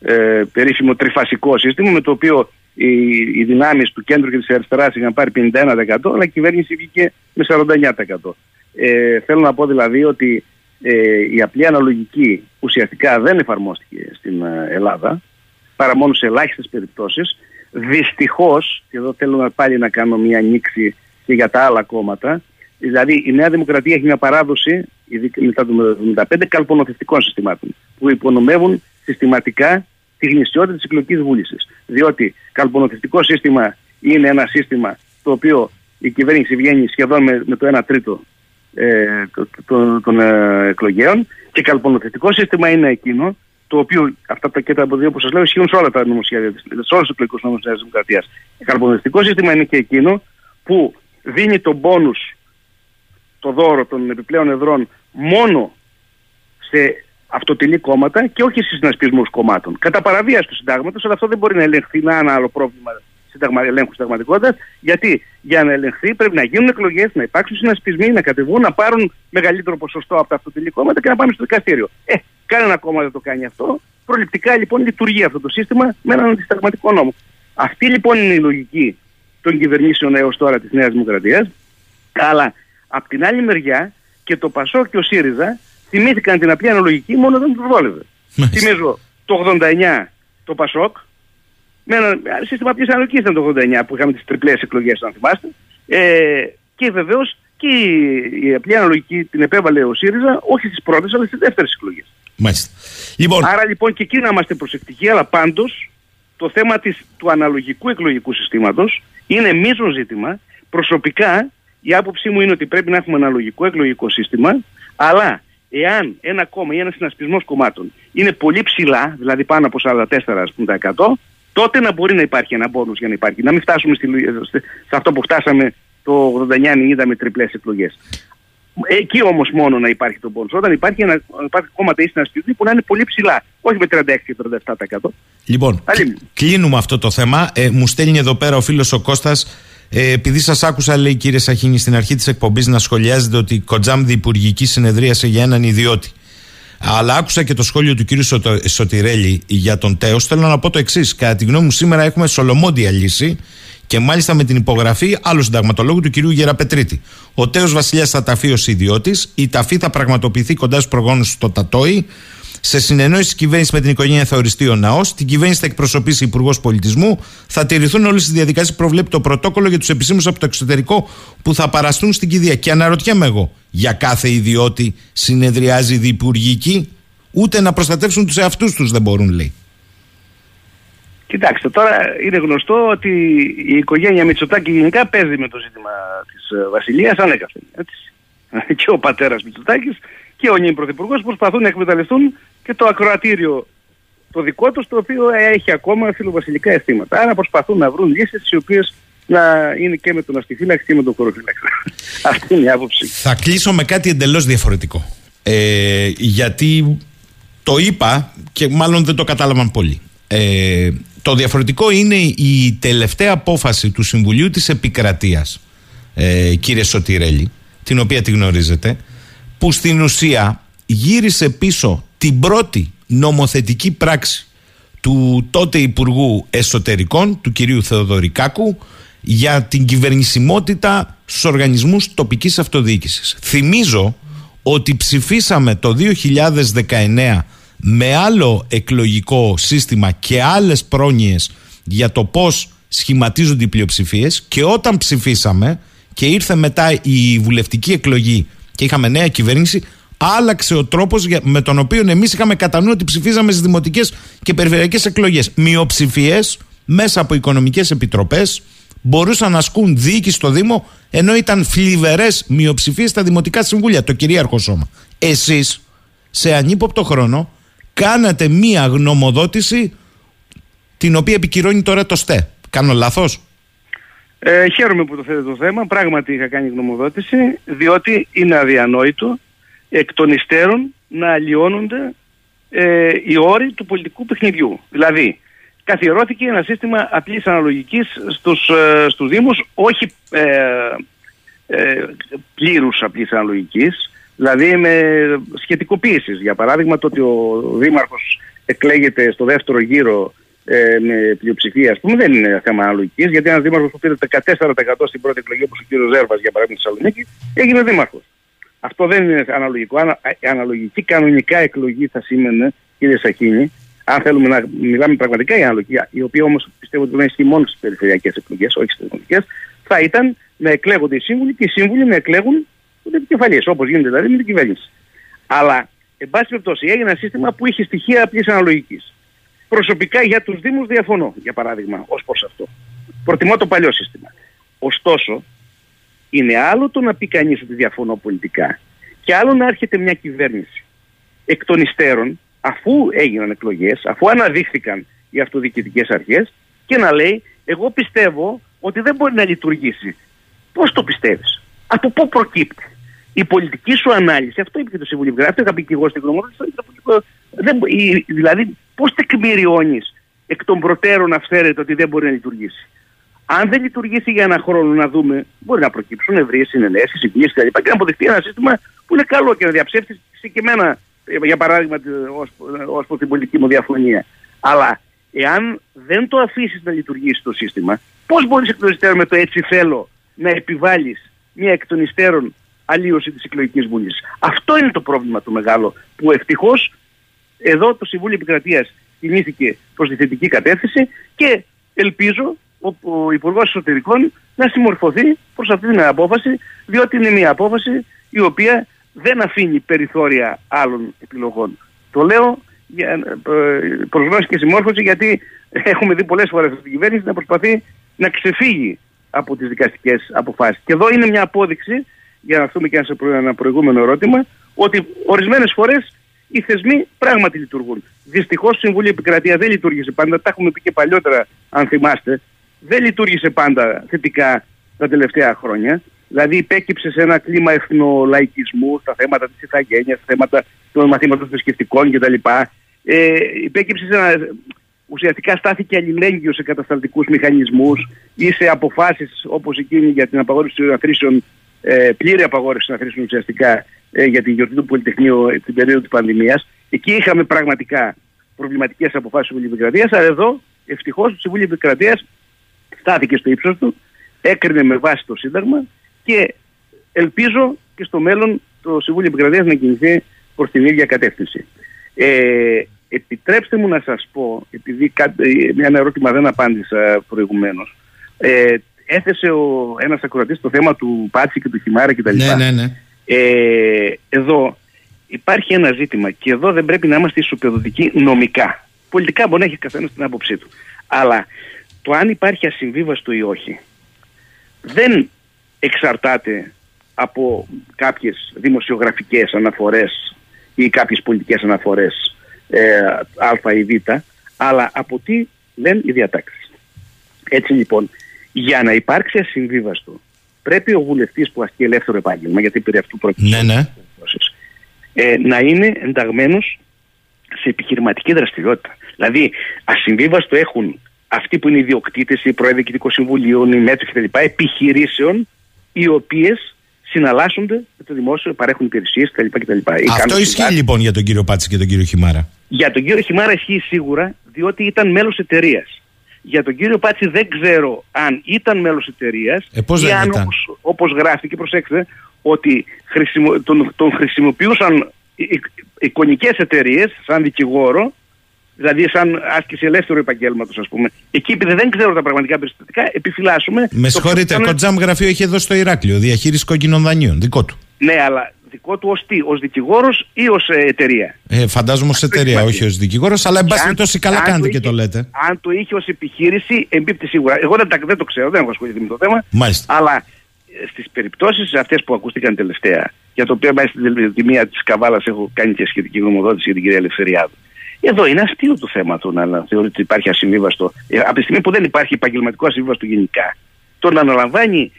ε, περίφημο τριφασικό σύστημα, με το οποίο οι, οι δυνάμεις του κέντρου και της αριστεράς είχαν πάρει 51%, αλλά η κυβέρνηση βγήκε με 49%. Ε, θέλω να πω δηλαδή ότι ε, η απλή αναλογική ουσιαστικά δεν εφαρμόστηκε στην ε, Ελλάδα, παρά μόνο σε ελάχιστες περιπτώσεις. Δυστυχώς, και εδώ θέλω να πάλι να κάνω μια ανοίξη και για τα άλλα κόμματα, δηλαδή η Νέα Δημοκρατία έχει μια παράδοση, ειδικά μετά το 1975, καλπονοθευτικών συστημάτων, που υπονομεύουν συστηματικά τη γνησιότητα της εκλογικής βούλησης. Διότι καλπονοθευτικό σύστημα είναι ένα σύστημα το οποίο η κυβέρνηση βγαίνει σχεδόν με, με το 1 τρίτο ε, το- το- των ε, εκλογέων και καλπονοθετικό σύστημα είναι εκείνο το οποίο αυτά τα κέτα από δύο που σας λέω ισχύουν σε όλα τα νομοσχέδια, της- σε όλους τους εκλογικούς νόμου της Νέα Δημοκρατίας. Καλπονοθετικό σύστημα είναι και εκείνο που δίνει τον πόνους, το δώρο των επιπλέον εδρών μόνο σε αυτοτελή κόμματα και όχι σε συνασπισμούς κομμάτων. Κατά παραβίαση του συντάγματος, αλλά αυτό δεν μπορεί να ελεγχθεί. Είναι ένα άλλο πρόβλημα συνταγμα, ελέγχου συνταγματικότητας. Γιατί για να ελεγχθεί πρέπει να γίνουν εκλογές, να υπάρξουν συνασπισμοί, να κατεβούν, να πάρουν μεγαλύτερο ποσοστό από τα αυτοτελή κόμματα και να πάμε στο δικαστήριο. Ε, κανένα κόμμα δεν το κάνει αυτό. Προληπτικά λοιπόν λειτουργεί αυτό το σύστημα με έναν αντισυνταγματικό νόμο. Αυτή λοιπόν είναι η λογική των κυβερνήσεων έως τώρα της Νέας Δημοκρατίας. Αλλά απ' την άλλη μεριά και το Πασό και ο ΣΥΡΙΖΑ θυμήθηκαν την απλή αναλογική μόνο δεν τους βόλευε. Μάλιστα. Θυμίζω το 89 το Πασόκ, με ένα σύστημα απλή αναλογικής ήταν το 89 που είχαμε τις τριπλές εκλογές, αν θυμάστε. Ε, και βεβαίως και η, η απλή αναλογική την επέβαλε ο ΣΥΡΙΖΑ όχι στις πρώτες αλλά στις δεύτερες εκλογές. Μάλιστα. Λοιπόν, Άρα λοιπόν και εκεί να είμαστε προσεκτικοί, αλλά πάντως το θέμα της, του αναλογικού εκλογικού συστήματος είναι μείζον ζήτημα. Προσωπικά η άποψή μου είναι ότι πρέπει να έχουμε αναλογικό εκλογικό σύστημα, αλλά εάν ένα κόμμα ή ένας συνασπισμός κομμάτων είναι πολύ ψηλά, δηλαδή πάνω από 44 ας πούμε, τα 100, τότε να μπορεί να υπάρχει ένα πόνου για να υπάρχει. Να μην φτάσουμε στη, σε αυτό που φτάσαμε το 89-90 με τριπλές εκλογές. Εκεί όμως μόνο να υπάρχει το πόνου. Όταν υπάρχει, ένα, υπάρχει κόμματα ή συνασπισμοί που να είναι πολύ ψηλά, όχι με 36 και 37%. Λοιπόν, Άλλη κλ- μου. κλείνουμε αυτό το θέμα. Ε, μου στέλνει εδώ πέρα ο φίλος ο Κώστας ε, επειδή σας άκουσα, λέει κύριε Σαχίνη, στην αρχή της εκπομπής να σχολιάζετε ότι η Κοτζάμ Υπουργική συνεδρίασε για έναν ιδιώτη. Αλλά άκουσα και το σχόλιο του κύριου Σωτο- Σωτηρέλη για τον Τέος. Θέλω να πω το εξής. Κατά τη γνώμη μου, σήμερα έχουμε σολομόντια λύση και μάλιστα με την υπογραφή άλλου συνταγματολόγου του κυρίου Γεραπετρίτη. Ο Τέος Βασιλιάς θα ταφεί ως ιδιώτης. Η ταφή θα πραγματοποιηθεί κοντά στους προγόνους στο Τατόι. Σε συνεννόηση τη κυβέρνηση με την οικογένεια θα οριστεί ο ναός. Την κυβέρνηση θα εκπροσωπήσει Υπουργός Πολιτισμού. Θα τηρηθούν όλες τις διαδικασίε που προβλέπει το πρωτόκολλο για τους επισήμους από το εξωτερικό που θα παραστούν στην κηδεία. Και αναρωτιέμαι εγώ, για κάθε ιδιώτη συνεδριάζει η διπουργική, ούτε να προστατεύσουν τους εαυτούς τους δεν μπορούν, λέει. Κοιτάξτε, τώρα είναι γνωστό ότι η οικογένεια Μητσοτάκη γενικά παίζει με το ζήτημα της Βασιλείας ανέκαθεν. έτσι. Και ο πατέρας Μητσοτάκης και ο νυν Πρωθυπουργός προσπαθούν να εκμεταλλευτούν και το ακροατήριο το δικό τους, το οποίο έχει ακόμα φιλοβασιλικά αισθήματα. Άρα προσπαθούν να βρουν λύσεις οι οποίες να είναι και με τον αστιφύλαξη και με τον χωροφύλαξη. Αυτή είναι η άποψη. Θα κλείσω με κάτι εντελώς διαφορετικό. Ε, γιατί το είπα και μάλλον δεν το κατάλαβαν πολύ. Ε, το διαφορετικό είναι η τελευταία απόφαση του Συμβουλίου της Επικρατείας, ε, κύριε Σωτηρέλη, την οποία τη γνωρίζετε, που στην ουσία γύρισε πίσω την πρώτη νομοθετική πράξη του τότε Υπουργού Εσωτερικών, του κυρίου Θεοδωρικάκου, για την κυβερνησιμότητα στους οργανισμούς τοπικής αυτοδιοίκησης. Θυμίζω ότι ψηφίσαμε το 2019 με άλλο εκλογικό σύστημα και άλλες πρόνοιες για το πώς σχηματίζονται οι πλειοψηφίες και όταν ψηφίσαμε και ήρθε μετά η βουλευτική εκλογή και είχαμε νέα κυβέρνηση άλλαξε ο τρόπος για- με τον οποίο εμείς είχαμε κατά νου ότι ψηφίζαμε στις δημοτικές και περιφερειακές εκλογές. Μειοψηφίες μέσα από οικονομικές επιτροπές μπορούσαν να ασκούν διοίκηση στο Δήμο, ενώ ήταν φλιβερέ μειοψηφίες στα δημοτικά συμβούλια, το κυρίαρχο σώμα. Εσείς, σε ανύποπτο χρόνο, κάνατε μία γνωμοδότηση την οποία επικυρώνει τώρα το ΣΤΕ. Κάνω λάθος; Ε, χαίρομαι που το θέτετε το θέμα. Πράγματι είχα κάνει γνωμοδότηση, διότι είναι αδιανόητο εκ των υστέρων να αλλοιώνονται ε, οι όροι του πολιτικού παιχνιδιού. Δηλαδή, καθιερώθηκε ένα σύστημα απλής αναλογικής στους, ε, στους Δήμους, όχι ε, ε, πλήρους απλής αναλογικής, δηλαδή με σχετικοποίησεις. Για παράδειγμα, το ότι ο Δήμαρχος εκλέγεται στο δεύτερο γύρο ε, με πλειοψηφία, ας πούμε, δεν είναι θέμα αναλογικής, γιατί ένας δήμαρχος που πήρε 14% στην πρώτη εκλογή, όπως ο κ. Ζέρβας, για παράδειγμα, στη Θεσσαλονίκη, έγινε δήμαρχος. Αυτό δεν είναι αναλογικό. Ανα, αναλογική κανονικά εκλογή θα σήμαινε, κύριε Σαχίνη, αν θέλουμε να μιλάμε πραγματικά για αναλογική, η οποία όμως πιστεύω ότι δεν ισχύει μόνο στις περιφερειακές εκλογές, όχι στις δημοτικέ, θα ήταν να εκλέγονται οι σύμβουλοι και οι σύμβουλοι να εκλέγουν του επικεφαλεί, όπως γίνεται δηλαδή με την κυβέρνηση. Αλλά, εν πάση περιπτώσει, έγινε ένα σύστημα που είχε στοιχεία απλή αναλογικής. Προσωπικά για τους Δήμους διαφωνώ, για παράδειγμα, ως προς αυτό. Προτιμώ το παλιό σύστημα. Ωστόσο, είναι άλλο το να πει κανείς ότι διαφωνώ πολιτικά και άλλο να έρχεται μια κυβέρνηση εκ των υστέρων, αφού έγιναν εκλογές, αφού αναδείχθηκαν οι αυτοδιοικητικές αρχές και να λέει: Εγώ πιστεύω ότι δεν μπορεί να λειτουργήσει. Πώς το πιστεύεις, από πού προκύπτει; Η πολιτική σου ανάλυση, αυτό είπε και το Συμβουλίο αυτό είχα πει και εγώ στην γνωμότητα, δηλαδή πώς τεκμηριώνεις εκ των προτέρων αυθαίρετο ότι δεν μπορεί να λειτουργήσει; Αν δεν λειτουργήσει για ένα χρόνο να δούμε, μπορεί να προκύψουν ευρείες συνενέσεις, συγκλήσει κλπ. Και να αποδειχτεί ένα σύστημα που είναι καλό και να διαψεύσεις και εμένα, για παράδειγμα, ω προς την πολιτική μου διαφωνία. Αλλά εάν δεν το αφήσεις να λειτουργήσει το σύστημα, πώς μπορείς εκ των υστέρων με το έτσι θέλω να επιβάλλεις μια εκ των υστέρων αλλίωση της εκλογικής βουλή. Αυτό είναι το πρόβλημα το μεγάλο που ευτυχώς εδώ το Συμβούλιο Επικρατείας κινήθηκε προς τη θετική κατεύθυνση και ελπίζω ο Υπουργός Εσωτερικών να συμμορφωθεί προς αυτή την απόφαση, διότι είναι μια απόφαση η οποία δεν αφήνει περιθώρια άλλων επιλογών. Το λέω για ε, προσγνώση και συμμόρφωση γιατί έχουμε δει πολλές φορές την κυβέρνηση να προσπαθεί να ξεφύγει από τις δικαστικές αποφάσεις. Και εδώ είναι μια απόδειξη, για να έρθουμε και σε ένα προηγούμενο ερώτημα, ότι ορισμένες φορές οι θεσμοί πράγματι λειτουργούν. Δυστυχώς το Συμβούλιο Επικρατεία δεν λειτουργήσε πάντα, τα έχουμε πει και παλιότερα αν θυμάστε, δεν λειτουργήσε πάντα θετικά τα τελευταία χρόνια. Δηλαδή υπέκυψε σε ένα κλίμα εθνολαϊκισμού στα θέματα της ηθαγένειας, στα θέματα των μαθήματων θρησκευτικών κτλ. Ε, υπέκυψε σε ένα, ουσιαστικά στάθηκε αλληλέγγυος σε κατασταλτικούς μηχανισμούς ή σε αποφάσεις όπως εκείνη για την απαγόρευση των ακρίσεων, ε, πλήρη απαγόρευση των ακρίσεων ουσιαστικά ε, για την γιορτή του Πολυτεχνείου ε, την περίοδο της πανδημίας. Εκεί είχαμε πραγματικά προβληματικές αποφάσεις του Συμβουλίου Επικρατείας, αλλά εδώ ευτυχώς το Συμβούλιο Επικρατείας στάθηκε στο ύψος του, έκρινε με βάση το Σύνταγμα και ελπίζω και στο μέλλον το Συμβούλιο Επικρατείας να κινηθεί προς την ίδια κατεύθυνση. Ε, επιτρέψτε μου να σας πω, επειδή ένα ερώτημα δεν απάντησα προηγουμένως, ε, έθεσε ο, ένας ακροατής το θέμα του Πάτσι και του Χιμάρα κτλ. Ναι, ναι, ναι. Ε, εδώ υπάρχει ένα ζήτημα και εδώ δεν πρέπει να είμαστε ισοπεδωτικοί νομικά. Πολιτικά μπορεί να έχει καθένας την άποψή του. Αλλά το αν υπάρχει ασυμβίβαστο ή όχι δεν εξαρτάται από κάποιες δημοσιογραφικές αναφορές ή κάποιες πολιτικές αναφορές ε, α ή β, αλλά από τι λένε οι διατάξεις. Έτσι λοιπόν, για να υπάρξει ασυμβίβαστο, πρέπει ο βουλευτής που ασκεί ελεύθερο επάγγελμα, γιατί περί αυτού πρόκειται, ναι, ναι. Ε, να είναι ενταγμένος σε επιχειρηματική δραστηριότητα. Δηλαδή, ασυμβίβαστο έχουν αυτοί που είναι ιδιοκτήτες, οι πρόεδροι διοικητικών συμβουλίων, οι μέτροι κτλ. επιχειρήσεων οι οποίες συναλλάσσονται με το δημόσιο, παρέχουν υπηρεσίες κτλ. Αυτό ισχύει λοιπόν για τον κύριο Πάτση και τον κύριο Χιμάρα; Για τον κύριο Χιμάρα ισχύει σίγουρα, διότι ήταν μέλος εταιρείας. Για τον κύριο Πάτση δεν ξέρω αν ήταν μέλος εταιρείας ε, πώς ή αν όπως γράφτηκε, προσέξτε, ότι χρησιμο, τον, τον χρησιμοποιούσαν εικονικές εταιρείες σαν δικηγόρο δηλαδή σαν άσκηση ελεύθερου επαγγέλματος, ας πούμε. Εκεί, επειδή δεν ξέρω τα πραγματικά περιστατικά, επιφυλάσσουμε. Με συγχωρείτε, το Κοντζάμ γραφείο έχει εδώ στο Ηράκλειο, διαχείριση κόκκινων δανείων, δικό του. Ναι, αλλά δικό του ως τι, ως δικηγόρος ή ως ε, εταιρεία; Ε, φαντάζομαι ως εταιρεία, όχι ως δικηγόρος, αλλά εν πάση περιπτώσει καλά αν κάνετε το και είχε- το λέτε. Αν το είχε ως επιχείρηση, εμπίπτει σίγουρα. Εγώ δεν, τα- δεν το ξέρω, δεν έχω ασχοληθεί με το θέμα. Μάλιστα. Αλλά ε, στις περιπτώσεις αυτές που ακούστηκαν τελευταία, για το οποίο μάλιστα στην τη μία της Καβάλας έχω κάνει και σχετική γνωμοδότηση για την κυρία Ελευθεριάδου. Εδώ είναι αστείο το θέμα του να να θεωρείται ότι υπάρχει ασυμβίβαστο. Ε, από τη στιγμή που δεν υπάρχει επαγγελματικό ασυμβίβαστο γενικά, το να αναλαμβάνει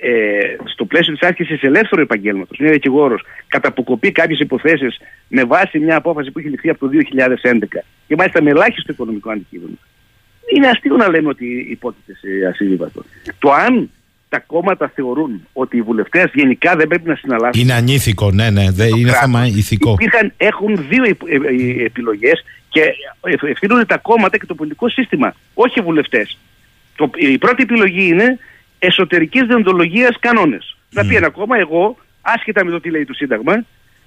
ε, στο πλαίσιο της άσκησης ελεύθερου επαγγέλματος, μια δικηγόρος, κατά αποκοπή κάποιες υποθέσεις με βάση μια απόφαση που έχει ληφθεί από το 2011 και μάλιστα με ελάχιστο οικονομικό αντικείμενο. Είναι αστείο να λέμε ότι υπόκειται σε ασυμβίβαστο. Το αν τα κόμματα θεωρούν ότι οι βουλευτές γενικά δεν πρέπει να συναλλάσσουν. Είναι ανήθικο, ναι, ναι. δε- το είναι κράτος. θέμα ηθικό. Υπήρχαν, έχουν δύο επιλογές και ε, ευθύνονται τα κόμματα και το πολιτικό σύστημα, όχι οι βουλευτές. Η πρώτη επιλογή είναι εσωτερικής διοντολογίας κανόνες. Να πει ένα κόμμα, εγώ, άσχετα με το τι λέει το Σύνταγμα,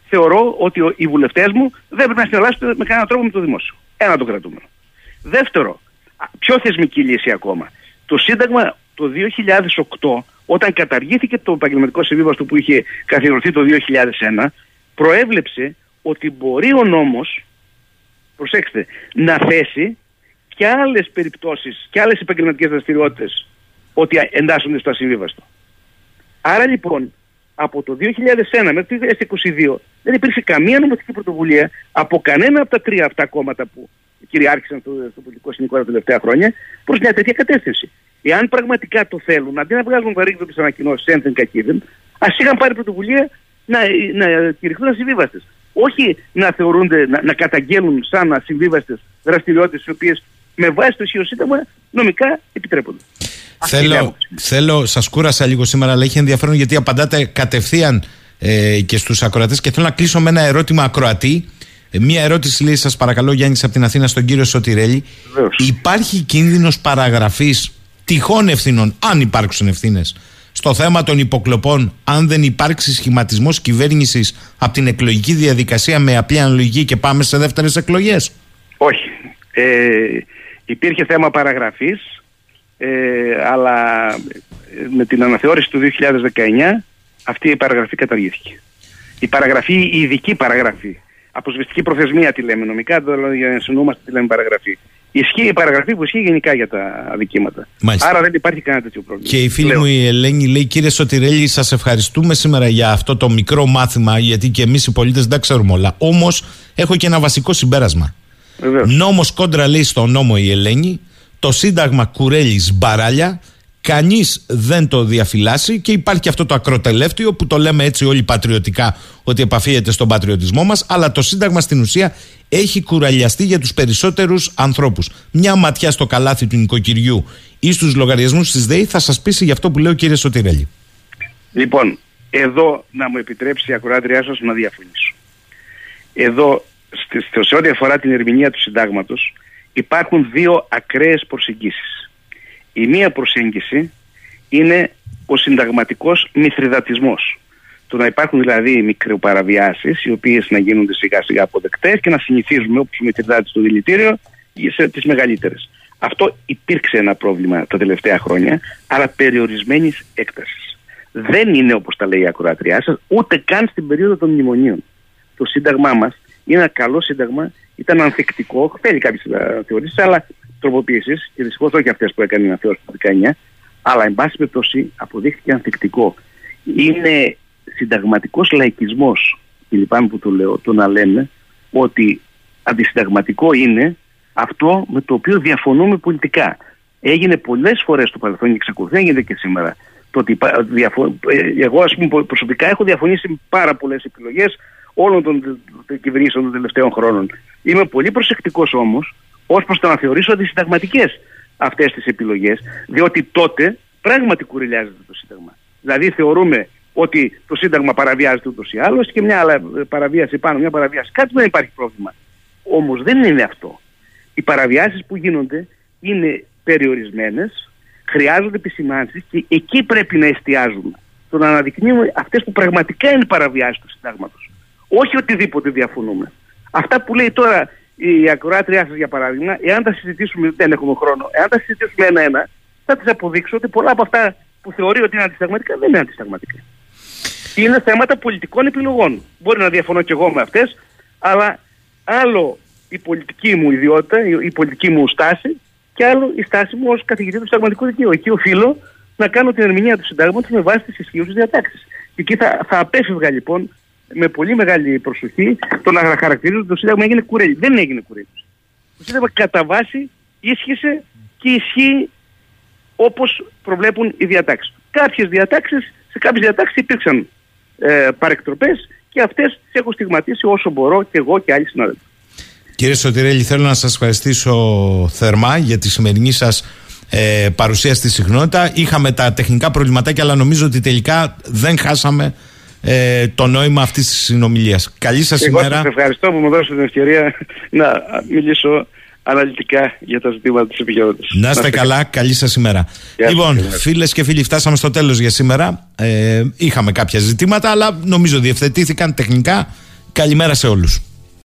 θεωρώ ότι ο- οι βουλευτές μου δεν πρέπει να συναλλάσσονται με κανέναν τρόπο με το δημόσιο. Ένα το κρατούμενο. Δεύτερο, α, πιο θεσμική λύση ακόμα. Το Σύνταγμα το 2008, όταν καταργήθηκε το επαγγελματικό συμβίβαστο που είχε καθιερωθεί το 2001, προέβλεψε ότι μπορεί ο νόμος, προσέξτε, να θέσει και άλλες περιπτώσεις και άλλες επαγγελματικές δραστηριότητες ότι α- εντάσσονται στο ασυμβίβαστο. Άρα λοιπόν, από το 2001 μέχρι το 2022 δεν υπήρξε καμία νομοθετική πρωτοβουλία από κανένα από τα τρία αυτά κόμματα που κυριάρχησαν στο, στο πολιτικό σκηνικό τα τελευταία χρόνια προς μια τέτοια κατεύθυνση. Εάν πραγματικά το θέλουν, αντί να βγάζουν βαρύγδοπες ανακοινώσεις ένθεν κακίδεν, ας είχαν πάρει πρωτοβουλία να, να κηρυχθούν ασυμβίβαστες. Όχι να θεωρούνται, να, να καταγγέλουν σαν ασυμβίβαστες δραστηριότητες οι οποίες με βάση το ισχύο σύνταγμα νομικά επιτρέπονται. Αυτή είναι η Θέλω, άποψη. θέλω, σας κούρασα λίγο σήμερα, αλλά έχει ενδιαφέρον γιατί απαντάτε κατευθείαν ε, και στους ακροατές και θέλω να κλείσω με ένα ερώτημα ακροατή. Ε, μία ερώτηση λέει, σας παρακαλώ Γιάννης από την Αθήνα στον κύριο Σωτηρέλη. Βεβαίως. Υπάρχει κίνδυνος παραγραφής τυχόν ευθυνών, αν υπάρξουν ευθύνες, στο θέμα των υποκλοπών, αν δεν υπάρξει σχηματισμός κυβέρνησης από την εκλογική διαδικασία με απλή αναλογική και πάμε σε δεύτερες εκλογές; Όχι. Ε, υπήρχε θέμα παραγραφής, ε, αλλά ε, με την αναθεώρηση του 2019 αυτή η παραγραφή καταργήθηκε. Η παραγραφή, η ειδική παραγραφή. Αποσβεστική προθεσμία τη λέμε νομικά, το για να συνομαστε τη λέμε παραγραφή. Ισχύει η παραγραφή που ισχύει γενικά για τα αδικήματα. Μάλιστα. Άρα δεν υπάρχει κανένα τέτοιο πρόβλημα. Και η φίλη Λέω. μου η Ελένη λέει: Κύριε Σωτηρέλη, σας ευχαριστούμε σήμερα για αυτό το μικρό μάθημα, γιατί και εμείς οι πολίτες δεν τα ξέρουμε όλα. Όμως έχω και ένα βασικό συμπέρασμα. Βεβαίως. Νόμος κόντρα λέει στο νόμο η Ελένη, το Σύνταγμα κουρέλει μπαράλια, κανείς δεν το διαφυλάσσει και υπάρχει και αυτό το ακροτελεύτιο που το λέμε έτσι όλοι πατριωτικά ότι επαφίεται στον πατριωτισμό μας, αλλά το Σύνταγμα στην ουσία έχει κουραλιαστεί για τους περισσότερους ανθρώπους. Μια ματιά στο καλάθι του νοικοκυριού ή στους λογαριασμούς της ΔΕΗ θα σας πείσει για αυτό που λέει ο κύριε Σωτηρέλη. Λοιπόν, εδώ να μου επιτρέψει η ακροάτριά σας να διαφωνήσω. Εδώ, στη- στο- σε ό,τι αφορά την ερμηνεία του συντάγματος, υπάρχουν δύο ακραίες προσεγγίσεις. Η μία προσέγγιση είναι ο συνταγματικός μηθριδατισμός. Το να υπάρχουν δηλαδή μικροπαραβιάσεις, οι οποίες να γίνονται σιγά σιγά αποδεκτές και να συνηθίζουμε όπως ο μηθριδάτης στο δηλητήριο σε τις μεγαλύτερες. Αυτό υπήρξε ένα πρόβλημα τα τελευταία χρόνια, αλλά περιορισμένης έκτασης. Δεν είναι όπως τα λέει η ακροατριά σας, ούτε καν στην περίοδο των μνημονίων. Το σύνταγμά μας είναι ένα καλό σύνταγμα, ήταν ανθεκτικό, θέλει κάποιες θεωρήσεις, αλλά τροποποιήσεις, και δυστυχώς όχι αυτές που έκανε η αναθεώρηση του 19, αλλά εν πάση περιπτώσει αποδείχθηκε ανθεκτικό. Είναι συνταγματικός λαϊκισμός, και λυπάμαι που το λέω, το να λέμε ότι αντισυνταγματικό είναι αυτό με το οποίο διαφωνούμε πολιτικά. Έγινε πολλές φορές στο παρελθόν και εξακολουθεί να γίνεται και σήμερα. Το ότι υπά- διαφο- ε, εγώ ας πούμε προσωπικά έχω διαφωνήσει με πάρα πολλές επιλογές όλων των, των κυβερνήσεων των τελευταίων χρόνων. Είμαι πολύ προσεκτικός όμως ως προς το να θεωρήσω αντισυνταγματικές αυτές τις επιλογές διότι τότε πράγματι κουρελιάζεται το Σύνταγμα. Δηλαδή θεωρούμε ότι το Σύνταγμα παραβιάζεται ούτως ή άλλως και μια άλλα ε, παραβίαση πάνω, μια παραβίαση κάτω δεν υπάρχει πρόβλημα. Όμως δεν είναι αυτό. Οι παραβιάσεις που γίνονται είναι περιορισμένες, χρειάζονται επισημάνσεις και εκεί πρέπει να εστιάζουμε. Το να αναδεικνύουμε αυτές που πραγματικά είναι παραβιάσεις του συντάγματος. Όχι οτιδήποτε διαφωνούμε. Αυτά που λέει τώρα η ακροάτριά σας για παράδειγμα, εάν τα συζητήσουμε, δεν έχουμε χρόνο, εάν τα συζητήσουμε ένα-ένα, θα τις αποδείξω ότι πολλά από αυτά που θεωρεί ότι είναι αντισταγματικά δεν είναι αντισταγματικά. Είναι θέματα πολιτικών επιλογών. Μπορεί να διαφωνώ και εγώ με αυτές, αλλά άλλο η πολιτική μου ιδιότητα, η, η πολιτική μου στάση και άλλο η στάση μου ως καθηγητή του συνταγματικού δικαίου. Εκεί οφείλω να κάνω την ερμηνεία του συντάγματος με βάση τις ισχύουσες διατάξεις. Και εκεί θα, θα απέφευγα λοιπόν με πολύ μεγάλη προσοχή το να χαρακτηρίζω ότι το Σύνταγμα έγινε κουρέλι. Δεν έγινε κουρέλι. Το Σύνταγμα κατά βάση ίσχυσε και ισχύει όπως προβλέπουν οι διατάξεις. Κάποιες διατάξεις, σε κάποιες διατάξεις υπήρξαν ε, παρεκτροπές και αυτές τις έχω στιγματίσει όσο μπορώ και εγώ και άλλοι συνάδελφοι. Κύριε Σωτηρέλη, θέλω να σας ευχαριστήσω θερμά για τη σημερινή σας ε, παρουσία στη συχνότητα. Είχαμε τα τεχνικά προβληματάκια, αλλά νομίζω ότι τελικά δεν χάσαμε ε, το νόημα αυτής της συνομιλίας. Καλή σας Εγώ ημέρα. σας ευχαριστώ που μου δώσετε την ευκαιρία να μιλήσω αναλυτικά για τα ζητήματα της επικαιρότητας. Να είστε καλά, καλή σας ημέρα. Γεια σας, λοιπόν, καλημέρα. φίλες και φίλοι, φτάσαμε στο τέλος για σήμερα. Ε, είχαμε κάποια ζητήματα, αλλά νομίζω διευθετήθηκαν τεχνικά. Καλημέρα σε όλους.